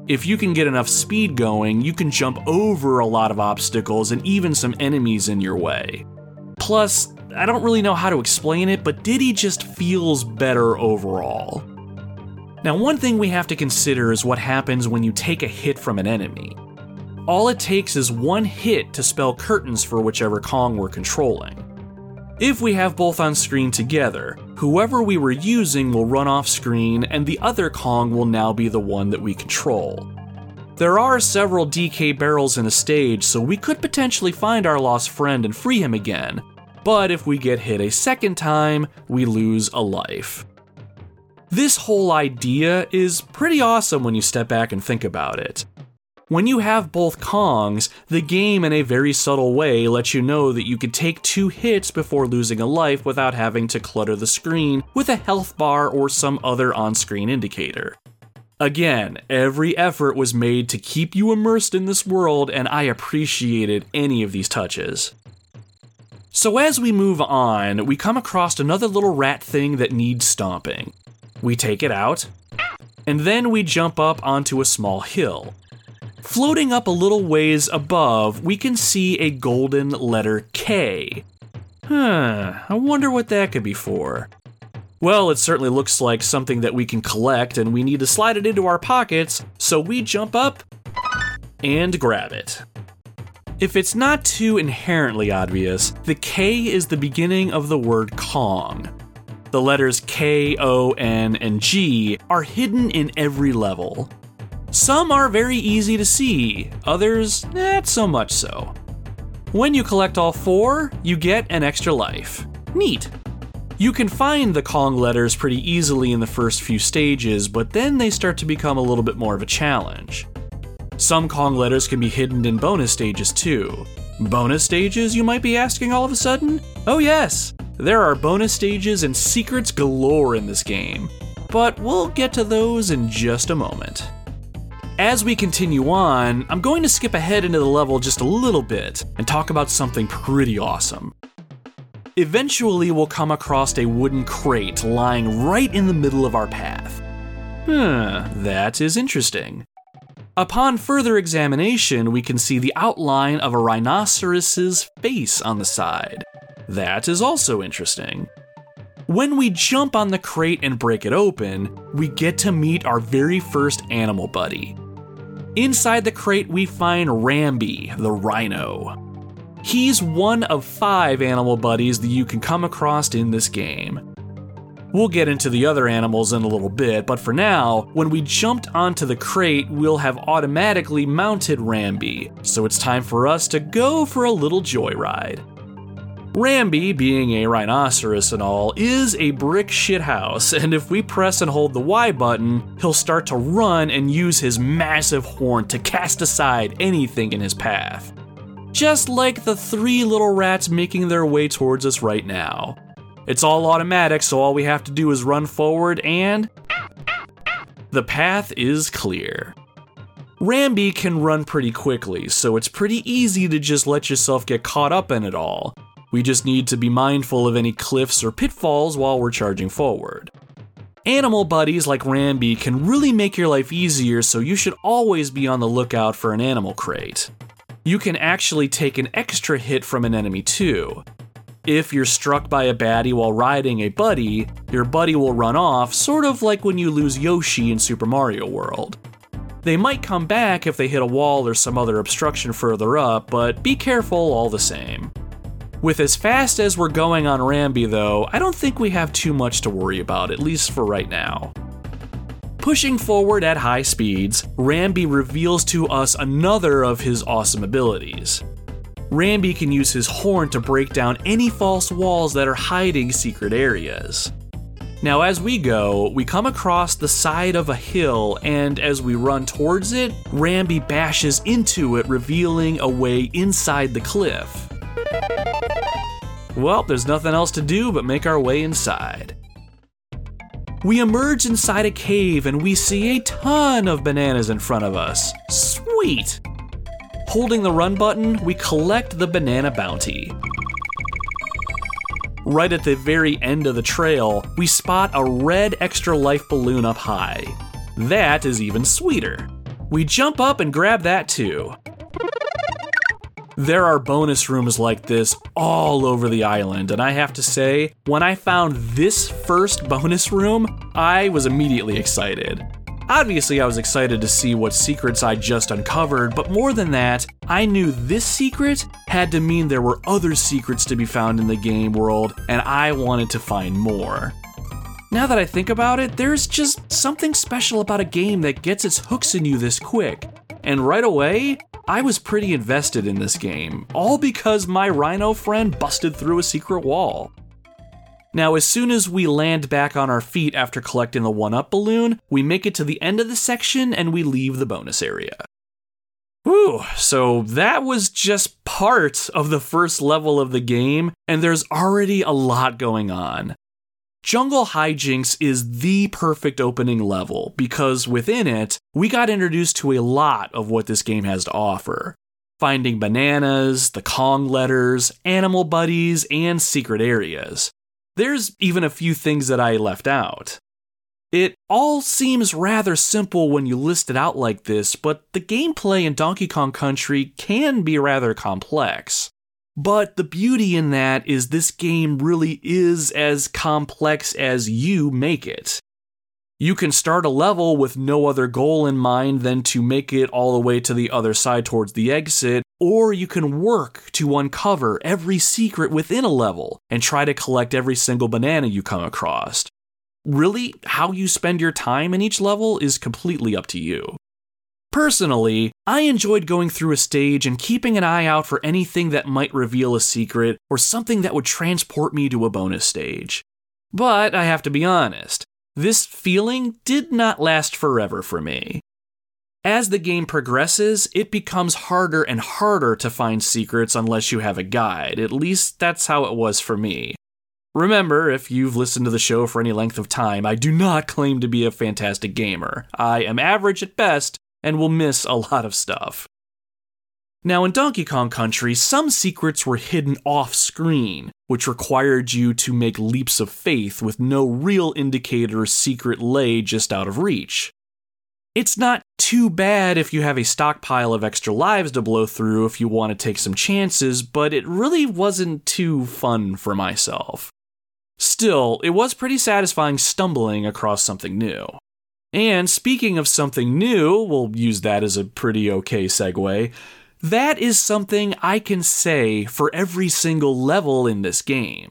If you can get enough speed going, you can jump over a lot of obstacles and even some enemies in your way. Plus, I don't really know how to explain it, but Diddy just feels better overall. Now, one thing we have to consider is what happens when you take a hit from an enemy. All it takes is one hit to spell curtains for whichever Kong we're controlling. If we have both on screen together, whoever we were using will run off screen and the other Kong will now be the one that we control. There are several DK barrels in a stage, so we could potentially find our lost friend and free him again, but if we get hit a second time, we lose a life. This whole idea is pretty awesome when you step back and think about it. When you have both Kongs, the game in a very subtle way lets you know that you could take two hits before losing a life without having to clutter the screen with a health bar or some other on screen indicator. Again, every effort was made to keep you immersed in this world, and I appreciated any of these touches. So, as we move on, we come across another little rat thing that needs stomping. We take it out, and then we jump up onto a small hill. Floating up a little ways above, we can see a golden letter K. Huh, I wonder what that could be for. Well, it certainly looks like something that we can collect, and we need to slide it into our pockets, so we jump up and grab it. If it's not too inherently obvious, the K is the beginning of the word Kong. The letters K, O, N, and G are hidden in every level. Some are very easy to see, others, not so much so. When you collect all four, you get an extra life. Neat. You can find the Kong letters pretty easily in the first few stages, but then they start to become a little bit more of a challenge. Some Kong letters can be hidden in bonus stages too. Bonus stages, you might be asking all of a sudden? Oh, yes! There are bonus stages and secrets galore in this game, but we'll get to those in just a moment. As we continue on, I'm going to skip ahead into the level just a little bit and talk about something pretty awesome. Eventually, we'll come across a wooden crate lying right in the middle of our path. Huh, that is interesting. Upon further examination, we can see the outline of a rhinoceros's face on the side. That is also interesting. When we jump on the crate and break it open, we get to meet our very first animal buddy. Inside the crate, we find Rambi, the rhino. He's one of five animal buddies that you can come across in this game. We'll get into the other animals in a little bit, but for now, when we jumped onto the crate, we'll have automatically mounted Rambi, so it's time for us to go for a little joyride. Rambi, being a rhinoceros and all, is a brick shithouse, and if we press and hold the Y button, he'll start to run and use his massive horn to cast aside anything in his path just like the three little rats making their way towards us right now. It's all automatic, so all we have to do is run forward and. The path is clear. Rambi can run pretty quickly, so it's pretty easy to just let yourself get caught up in it all. We just need to be mindful of any cliffs or pitfalls while we're charging forward. Animal buddies like Rambi can really make your life easier, so you should always be on the lookout for an animal crate you can actually take an extra hit from an enemy too. If you're struck by a baddie while riding a buddy, your buddy will run off, sort of like when you lose Yoshi in Super Mario World. They might come back if they hit a wall or some other obstruction further up, but be careful all the same. With as fast as we're going on Rambi, though, I don't think we have too much to worry about, at least for right now. Pushing forward at high speeds, Rambi reveals to us another of his awesome abilities. Rambi can use his horn to break down any false walls that are hiding secret areas. Now, as we go, we come across the side of a hill, and as we run towards it, Rambi bashes into it, revealing a way inside the cliff. Well, there's nothing else to do but make our way inside. We emerge inside a cave and we see a ton of bananas in front of us. Sweet! Holding the run button, we collect the banana bounty. Right at the very end of the trail, we spot a red extra life balloon up high. That is even sweeter. We jump up and grab that too. There are bonus rooms like this all over the island, and I have to say, when I found this first bonus room, I was immediately excited. Obviously, I was excited to see what secrets I just uncovered, but more than that, I knew this secret had to mean there were other secrets to be found in the game world, and I wanted to find more. Now that I think about it, there's just something special about a game that gets its hooks in you this quick. And right away, I was pretty invested in this game, all because my rhino friend busted through a secret wall. Now, as soon as we land back on our feet after collecting the 1 Up balloon, we make it to the end of the section and we leave the bonus area. Whew, so that was just part of the first level of the game, and there's already a lot going on. Jungle Hijinks is the perfect opening level because within it, we got introduced to a lot of what this game has to offer. Finding bananas, the Kong letters, animal buddies, and secret areas. There's even a few things that I left out. It all seems rather simple when you list it out like this, but the gameplay in Donkey Kong Country can be rather complex. But the beauty in that is this game really is as complex as you make it. You can start a level with no other goal in mind than to make it all the way to the other side towards the exit, or you can work to uncover every secret within a level and try to collect every single banana you come across really, how you spend your time in each level is completely up to you. Personally, I enjoyed going through a stage and keeping an eye out for anything that might reveal a secret or something that would transport me to a bonus stage. But I have to be honest, this feeling did not last forever for me. As the game progresses, it becomes harder and harder to find secrets unless you have a guide. At least that's how it was for me. Remember, if you've listened to the show for any length of time, I do not claim to be a fantastic gamer. I am average at best and will miss a lot of stuff. Now, in Donkey Kong Country, some secrets were hidden off screen, which required you to make leaps of faith with no real indicator secret lay just out of reach. It's not too bad if you have a stockpile of extra lives to blow through if you want to take some chances, but it really wasn't too fun for myself. Still, it was pretty satisfying stumbling across something new. And speaking of something new, we'll use that as a pretty okay segue. That is something I can say for every single level in this game.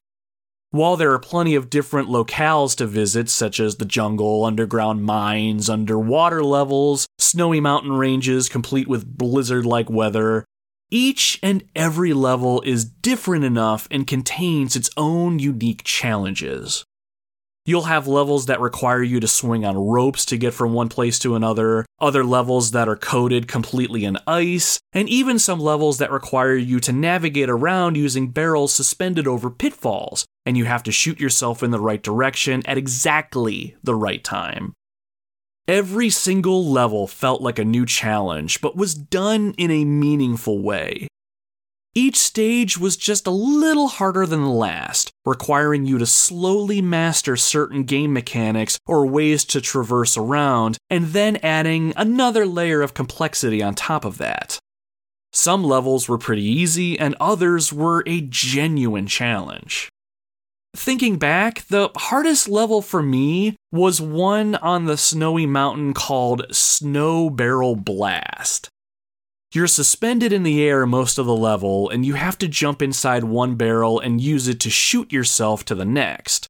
While there are plenty of different locales to visit, such as the jungle, underground mines, underwater levels, snowy mountain ranges complete with blizzard like weather, each and every level is different enough and contains its own unique challenges. You'll have levels that require you to swing on ropes to get from one place to another, other levels that are coated completely in ice, and even some levels that require you to navigate around using barrels suspended over pitfalls, and you have to shoot yourself in the right direction at exactly the right time. Every single level felt like a new challenge, but was done in a meaningful way. Each stage was just a little harder than the last, requiring you to slowly master certain game mechanics or ways to traverse around, and then adding another layer of complexity on top of that. Some levels were pretty easy, and others were a genuine challenge. Thinking back, the hardest level for me was one on the snowy mountain called Snow Barrel Blast. You're suspended in the air most of the level, and you have to jump inside one barrel and use it to shoot yourself to the next.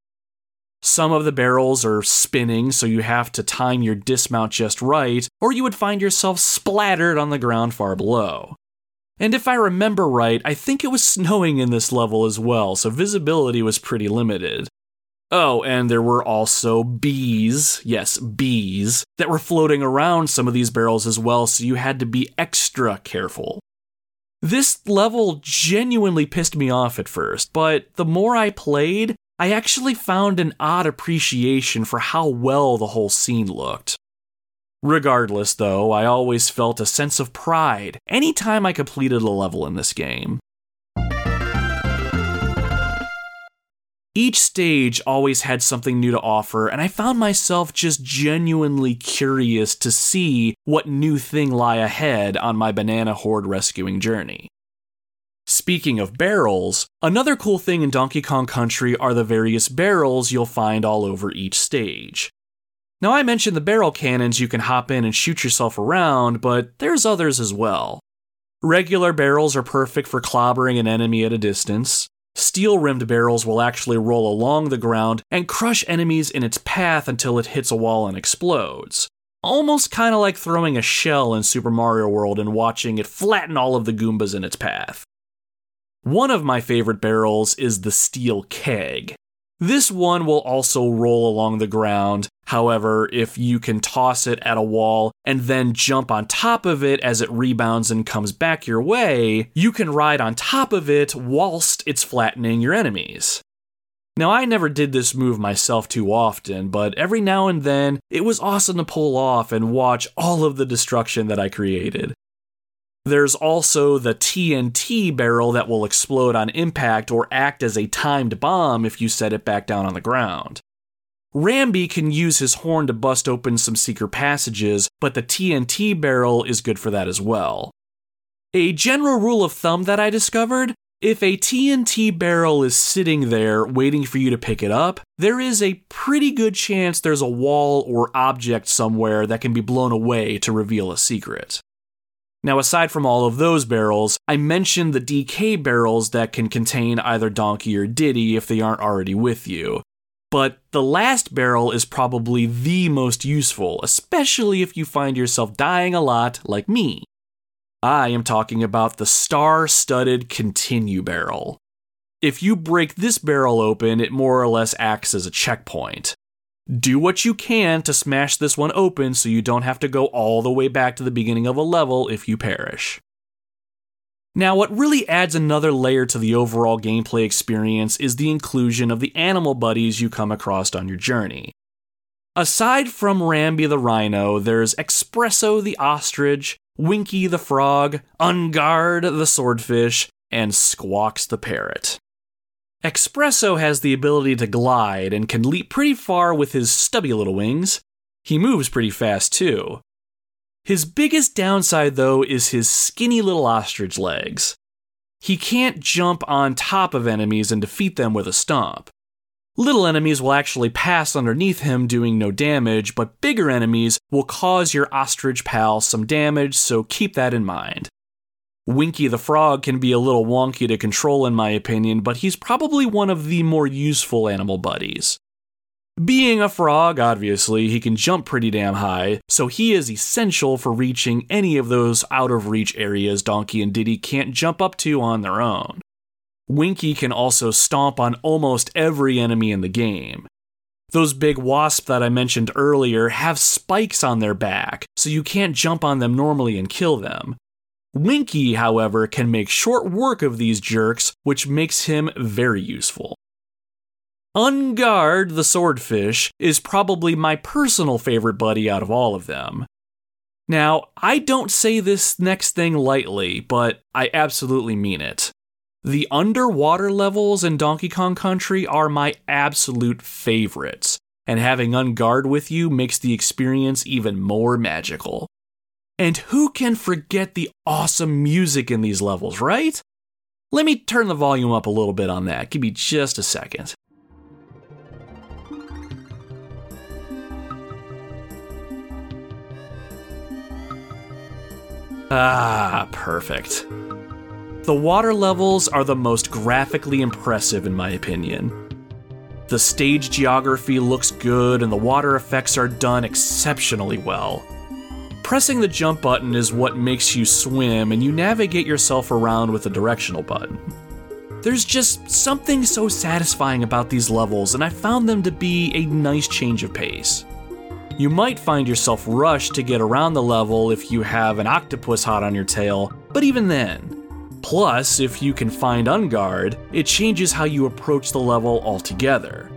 Some of the barrels are spinning, so you have to time your dismount just right, or you would find yourself splattered on the ground far below. And if I remember right, I think it was snowing in this level as well, so visibility was pretty limited. Oh, and there were also bees, yes, bees, that were floating around some of these barrels as well, so you had to be extra careful. This level genuinely pissed me off at first, but the more I played, I actually found an odd appreciation for how well the whole scene looked. Regardless, though, I always felt a sense of pride anytime I completed a level in this game. Each stage always had something new to offer, and I found myself just genuinely curious to see what new thing lie ahead on my banana hoard rescuing journey. Speaking of barrels, another cool thing in Donkey Kong Country are the various barrels you'll find all over each stage. Now, I mentioned the barrel cannons you can hop in and shoot yourself around, but there's others as well. Regular barrels are perfect for clobbering an enemy at a distance. Steel rimmed barrels will actually roll along the ground and crush enemies in its path until it hits a wall and explodes. Almost kind of like throwing a shell in Super Mario World and watching it flatten all of the Goombas in its path. One of my favorite barrels is the Steel Keg. This one will also roll along the ground. However, if you can toss it at a wall and then jump on top of it as it rebounds and comes back your way, you can ride on top of it whilst it's flattening your enemies. Now, I never did this move myself too often, but every now and then it was awesome to pull off and watch all of the destruction that I created. There's also the TNT barrel that will explode on impact or act as a timed bomb if you set it back down on the ground. Rambi can use his horn to bust open some secret passages, but the TNT barrel is good for that as well. A general rule of thumb that I discovered if a TNT barrel is sitting there waiting for you to pick it up, there is a pretty good chance there's a wall or object somewhere that can be blown away to reveal a secret. Now, aside from all of those barrels, I mentioned the DK barrels that can contain either Donkey or Diddy if they aren't already with you. But the last barrel is probably the most useful, especially if you find yourself dying a lot like me. I am talking about the star studded continue barrel. If you break this barrel open, it more or less acts as a checkpoint. Do what you can to smash this one open so you don't have to go all the way back to the beginning of a level if you perish. Now, what really adds another layer to the overall gameplay experience is the inclusion of the animal buddies you come across on your journey. Aside from Rambi the rhino, there's Expresso the ostrich, Winky the frog, Enguarde the swordfish, and Squawks the parrot. Expresso has the ability to glide and can leap pretty far with his stubby little wings. He moves pretty fast too. His biggest downside, though, is his skinny little ostrich legs. He can't jump on top of enemies and defeat them with a stomp. Little enemies will actually pass underneath him, doing no damage, but bigger enemies will cause your ostrich pal some damage, so keep that in mind. Winky the Frog can be a little wonky to control, in my opinion, but he's probably one of the more useful animal buddies. Being a frog, obviously, he can jump pretty damn high, so he is essential for reaching any of those out of reach areas Donkey and Diddy can't jump up to on their own. Winky can also stomp on almost every enemy in the game. Those big wasps that I mentioned earlier have spikes on their back, so you can't jump on them normally and kill them. Winky, however, can make short work of these jerks, which makes him very useful. Enguarde the swordfish is probably my personal favorite buddy out of all of them. Now, I don't say this next thing lightly, but I absolutely mean it. The underwater levels in Donkey Kong Country are my absolute favorites, and having Enguarde with you makes the experience even more magical. And who can forget the awesome music in these levels, right? Let me turn the volume up a little bit on that. Give me just a second. Ah, perfect. The water levels are the most graphically impressive, in my opinion. The stage geography looks good, and the water effects are done exceptionally well. Pressing the jump button is what makes you swim, and you navigate yourself around with the directional button. There's just something so satisfying about these levels, and I found them to be a nice change of pace. You might find yourself rushed to get around the level if you have an octopus hot on your tail, but even then, Plus, if you can find Enguarde, it changes how you approach the level altogether.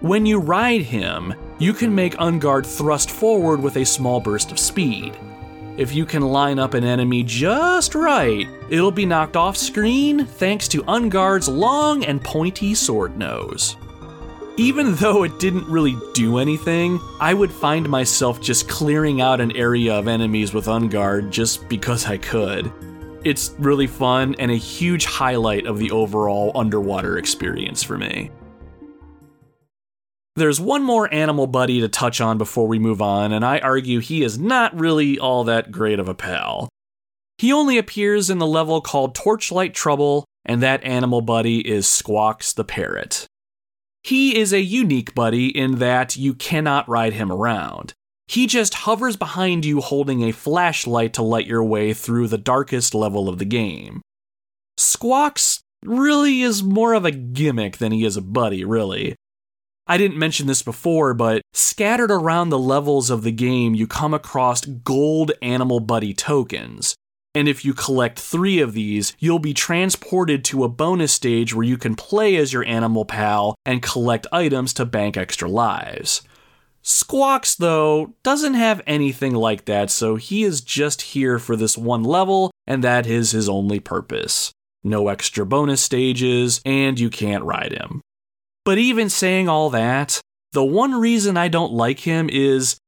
When you ride him, you can make Enguarde thrust forward with a small burst of speed. If you can line up an enemy just right, it'll be knocked off screen thanks to Enguarde's long and pointy sword nose. Even though it didn't really do anything, I would find myself just clearing out an area of enemies with Enguarde just because I could. It's really fun and a huge highlight of the overall underwater experience for me. There's one more animal buddy to touch on before we move on, and I argue he is not really all that great of a pal. He only appears in the level called Torchlight Trouble, and that animal buddy is Squawks the Parrot. He is a unique buddy in that you cannot ride him around. He just hovers behind you holding a flashlight to light your way through the darkest level of the game. Squawks really is more of a gimmick than he is a buddy, really. I didn't mention this before, but scattered around the levels of the game, you come across gold animal buddy tokens. And if you collect three of these, you'll be transported to a bonus stage where you can play as your animal pal and collect items to bank extra lives. Squawks, though, doesn't have anything like that, so he is just here for this one level, and that is his only purpose. No extra bonus stages, and you can't ride him. But even saying all that, the one reason I don't like him is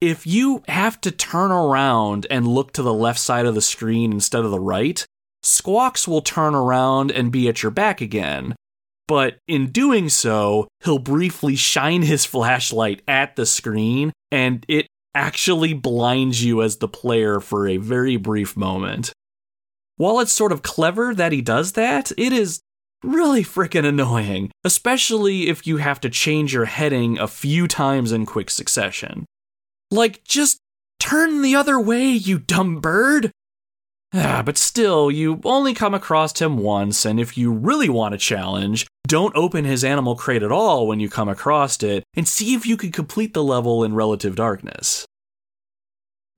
if you have to turn around and look to the left side of the screen instead of the right, Squawks will turn around and be at your back again. But in doing so, he'll briefly shine his flashlight at the screen, and it actually blinds you as the player for a very brief moment. While it's sort of clever that he does that, it is really freaking annoying, especially if you have to change your heading a few times in quick succession. Like, just turn the other way, you dumb bird! Ah, but still, you only come across him once, and if you really want a challenge, don't open his animal crate at all when you come across it, and see if you can complete the level in relative darkness.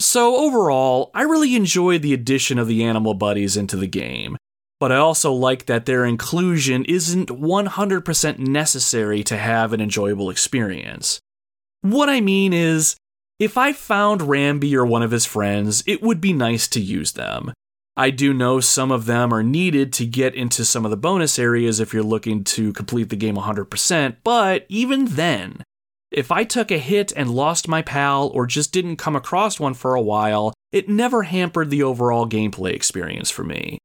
So, overall, I really enjoyed the addition of the animal buddies into the game, but I also like that their inclusion isn't 100% necessary to have an enjoyable experience. What I mean is, if I found Rambi or one of his friends, it would be nice to use them. I do know some of them are needed to get into some of the bonus areas if you're looking to complete the game 100%, but even then, if I took a hit and lost my pal or just didn't come across one for a while, it never hampered the overall gameplay experience for me.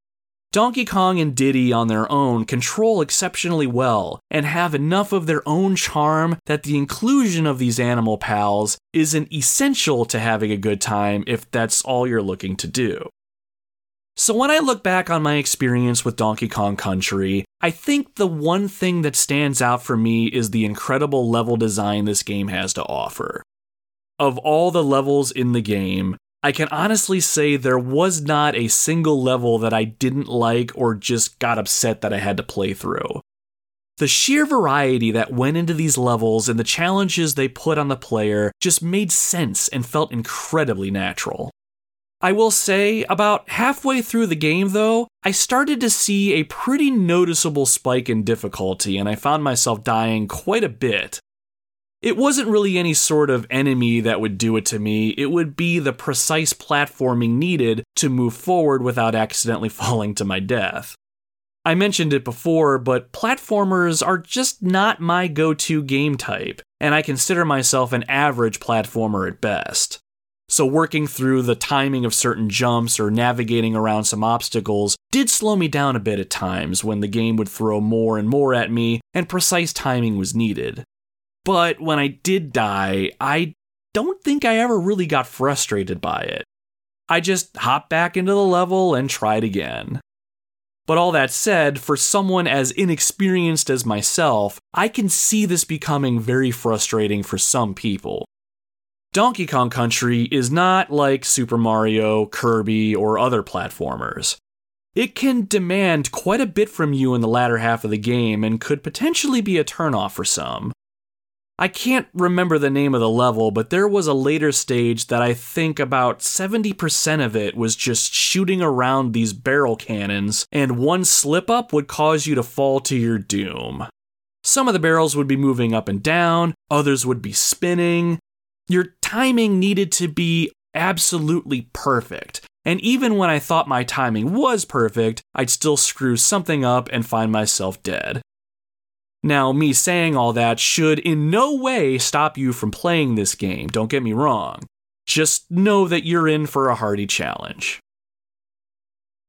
Donkey Kong and Diddy on their own control exceptionally well and have enough of their own charm that the inclusion of these animal pals isn't essential to having a good time if that's all you're looking to do. So, when I look back on my experience with Donkey Kong Country, I think the one thing that stands out for me is the incredible level design this game has to offer. Of all the levels in the game, I can honestly say there was not a single level that I didn't like or just got upset that I had to play through. The sheer variety that went into these levels and the challenges they put on the player just made sense and felt incredibly natural. I will say, about halfway through the game, though, I started to see a pretty noticeable spike in difficulty, and I found myself dying quite a bit. It wasn't really any sort of enemy that would do it to me, it would be the precise platforming needed to move forward without accidentally falling to my death. I mentioned it before, but platformers are just not my go to game type, and I consider myself an average platformer at best. So, working through the timing of certain jumps or navigating around some obstacles did slow me down a bit at times when the game would throw more and more at me and precise timing was needed. But when I did die, I don't think I ever really got frustrated by it. I just hopped back into the level and tried again. But all that said, for someone as inexperienced as myself, I can see this becoming very frustrating for some people. Donkey Kong Country is not like Super Mario, Kirby, or other platformers. It can demand quite a bit from you in the latter half of the game and could potentially be a turnoff for some. I can't remember the name of the level, but there was a later stage that I think about 70% of it was just shooting around these barrel cannons, and one slip up would cause you to fall to your doom. Some of the barrels would be moving up and down, others would be spinning. Your timing needed to be absolutely perfect. And even when I thought my timing was perfect, I'd still screw something up and find myself dead. Now, me saying all that should in no way stop you from playing this game, don't get me wrong. Just know that you're in for a hearty challenge.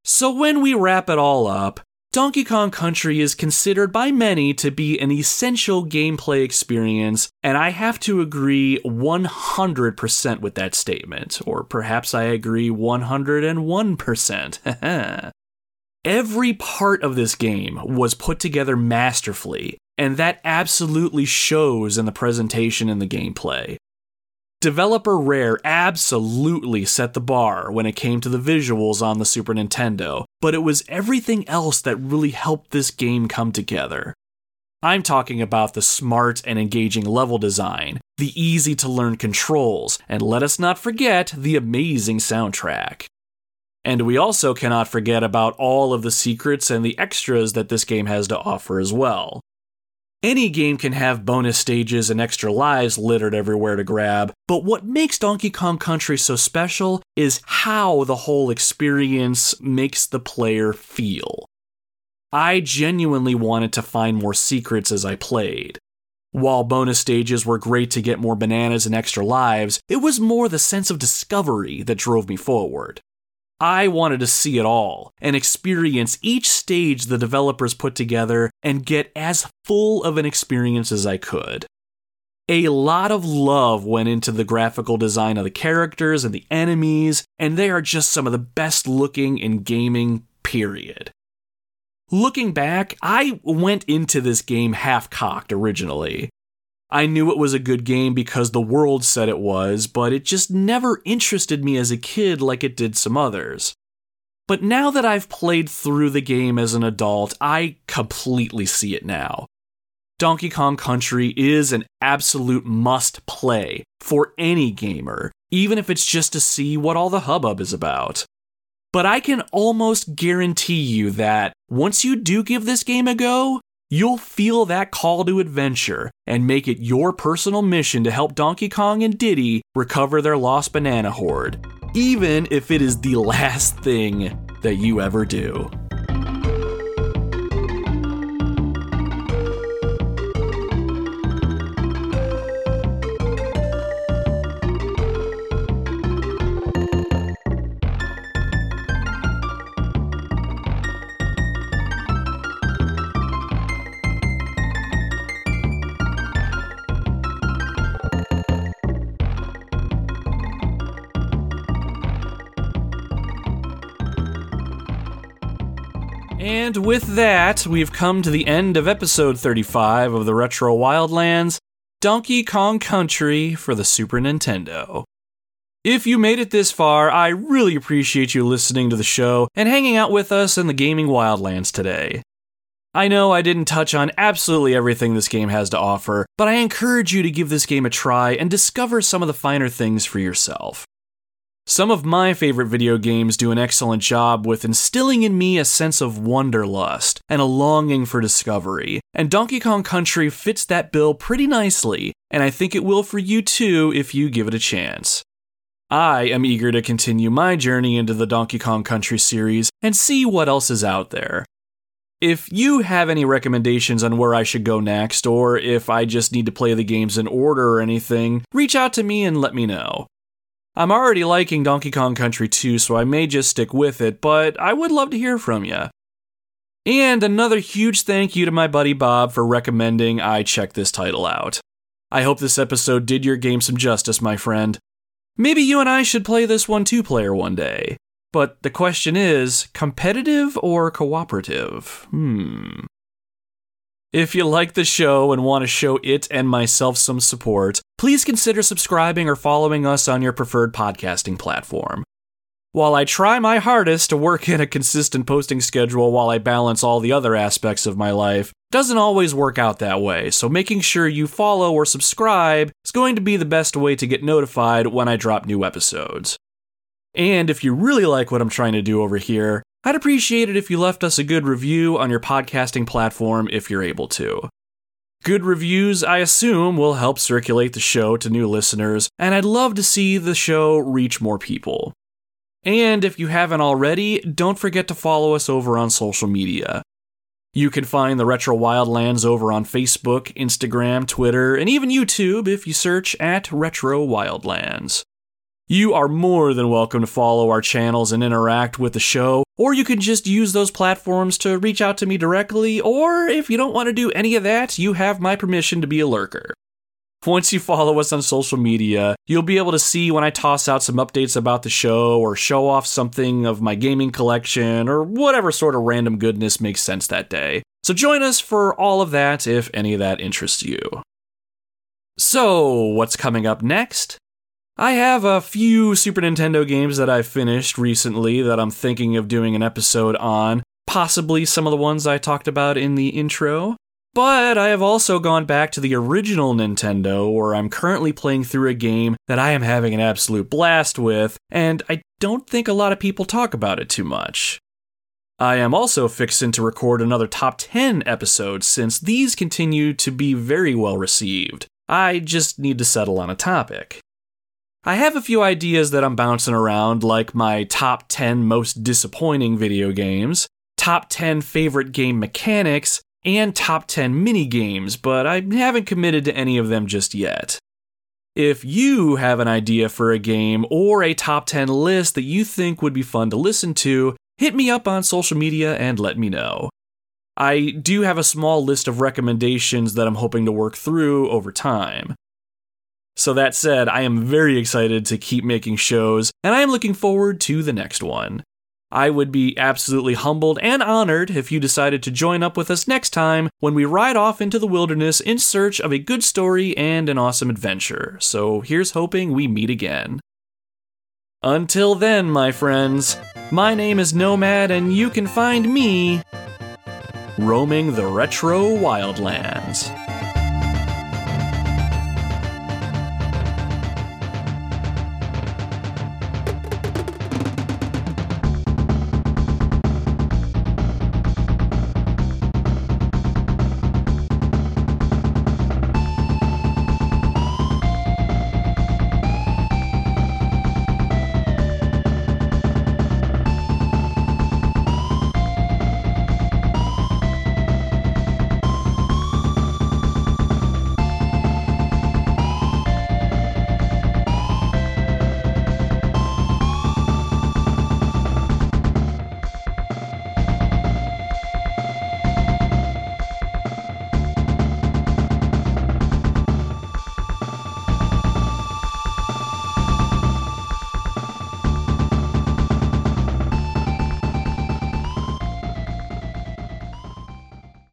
So, when we wrap it all up, Donkey Kong Country is considered by many to be an essential gameplay experience, and I have to agree 100% with that statement, or perhaps I agree 101%. Every part of this game was put together masterfully, and that absolutely shows in the presentation and the gameplay. Developer Rare absolutely set the bar when it came to the visuals on the Super Nintendo, but it was everything else that really helped this game come together. I'm talking about the smart and engaging level design, the easy to learn controls, and let us not forget the amazing soundtrack. And we also cannot forget about all of the secrets and the extras that this game has to offer as well. Any game can have bonus stages and extra lives littered everywhere to grab, but what makes Donkey Kong Country so special is how the whole experience makes the player feel. I genuinely wanted to find more secrets as I played. While bonus stages were great to get more bananas and extra lives, it was more the sense of discovery that drove me forward. I wanted to see it all and experience each stage the developers put together and get as full of an experience as I could. A lot of love went into the graphical design of the characters and the enemies, and they are just some of the best looking in gaming, period. Looking back, I went into this game half cocked originally. I knew it was a good game because the world said it was, but it just never interested me as a kid like it did some others. But now that I've played through the game as an adult, I completely see it now. Donkey Kong Country is an absolute must play for any gamer, even if it's just to see what all the hubbub is about. But I can almost guarantee you that once you do give this game a go, you'll feel that call to adventure and make it your personal mission to help Donkey Kong and Diddy recover their lost banana hoard, even if it is the last thing that you ever do. And with that, we've come to the end of episode 35 of the Retro Wildlands Donkey Kong Country for the Super Nintendo. If you made it this far, I really appreciate you listening to the show and hanging out with us in the gaming wildlands today. I know I didn't touch on absolutely everything this game has to offer, but I encourage you to give this game a try and discover some of the finer things for yourself. Some of my favorite video games do an excellent job with instilling in me a sense of wanderlust and a longing for discovery, and Donkey Kong Country fits that bill pretty nicely, and I think it will for you too if you give it a chance. I am eager to continue my journey into the Donkey Kong Country series and see what else is out there. If you have any recommendations on where I should go next, or if I just need to play the games in order or anything, reach out to me and let me know. I'm already liking Donkey Kong Country 2, so I may just stick with it, but I would love to hear from you. And another huge thank you to my buddy Bob for recommending I check this title out. I hope this episode did your game some justice, my friend. Maybe you and I should play this one two player one day. But the question is competitive or cooperative? Hmm. If you like the show and want to show it and myself some support, please consider subscribing or following us on your preferred podcasting platform. While I try my hardest to work in a consistent posting schedule while I balance all the other aspects of my life, doesn't always work out that way, so making sure you follow or subscribe is going to be the best way to get notified when I drop new episodes. And if you really like what I'm trying to do over here, I'd appreciate it if you left us a good review on your podcasting platform if you're able to. Good reviews, I assume, will help circulate the show to new listeners, and I'd love to see the show reach more people. And if you haven't already, don't forget to follow us over on social media. You can find the Retro Wildlands over on Facebook, Instagram, Twitter, and even YouTube if you search at Retro Wildlands. You are more than welcome to follow our channels and interact with the show, or you can just use those platforms to reach out to me directly, or if you don't want to do any of that, you have my permission to be a lurker. Once you follow us on social media, you'll be able to see when I toss out some updates about the show or show off something of my gaming collection or whatever sort of random goodness makes sense that day. So join us for all of that if any of that interests you. So, what's coming up next? I have a few Super Nintendo games that I've finished recently that I'm thinking of doing an episode on, possibly some of the ones I talked about in the intro. But I have also gone back to the original Nintendo, where I'm currently playing through a game that I am having an absolute blast with, and I don't think a lot of people talk about it too much. I am also fixing to record another top 10 episode since these continue to be very well received. I just need to settle on a topic. I have a few ideas that I'm bouncing around, like my top 10 most disappointing video games, top 10 favorite game mechanics, and top 10 mini games, but I haven't committed to any of them just yet. If you have an idea for a game or a top 10 list that you think would be fun to listen to, hit me up on social media and let me know. I do have a small list of recommendations that I'm hoping to work through over time. So, that said, I am very excited to keep making shows, and I am looking forward to the next one. I would be absolutely humbled and honored if you decided to join up with us next time when we ride off into the wilderness in search of a good story and an awesome adventure. So here's hoping we meet again. Until then, my friends, my name is Nomad, and you can find me roaming the retro wildlands.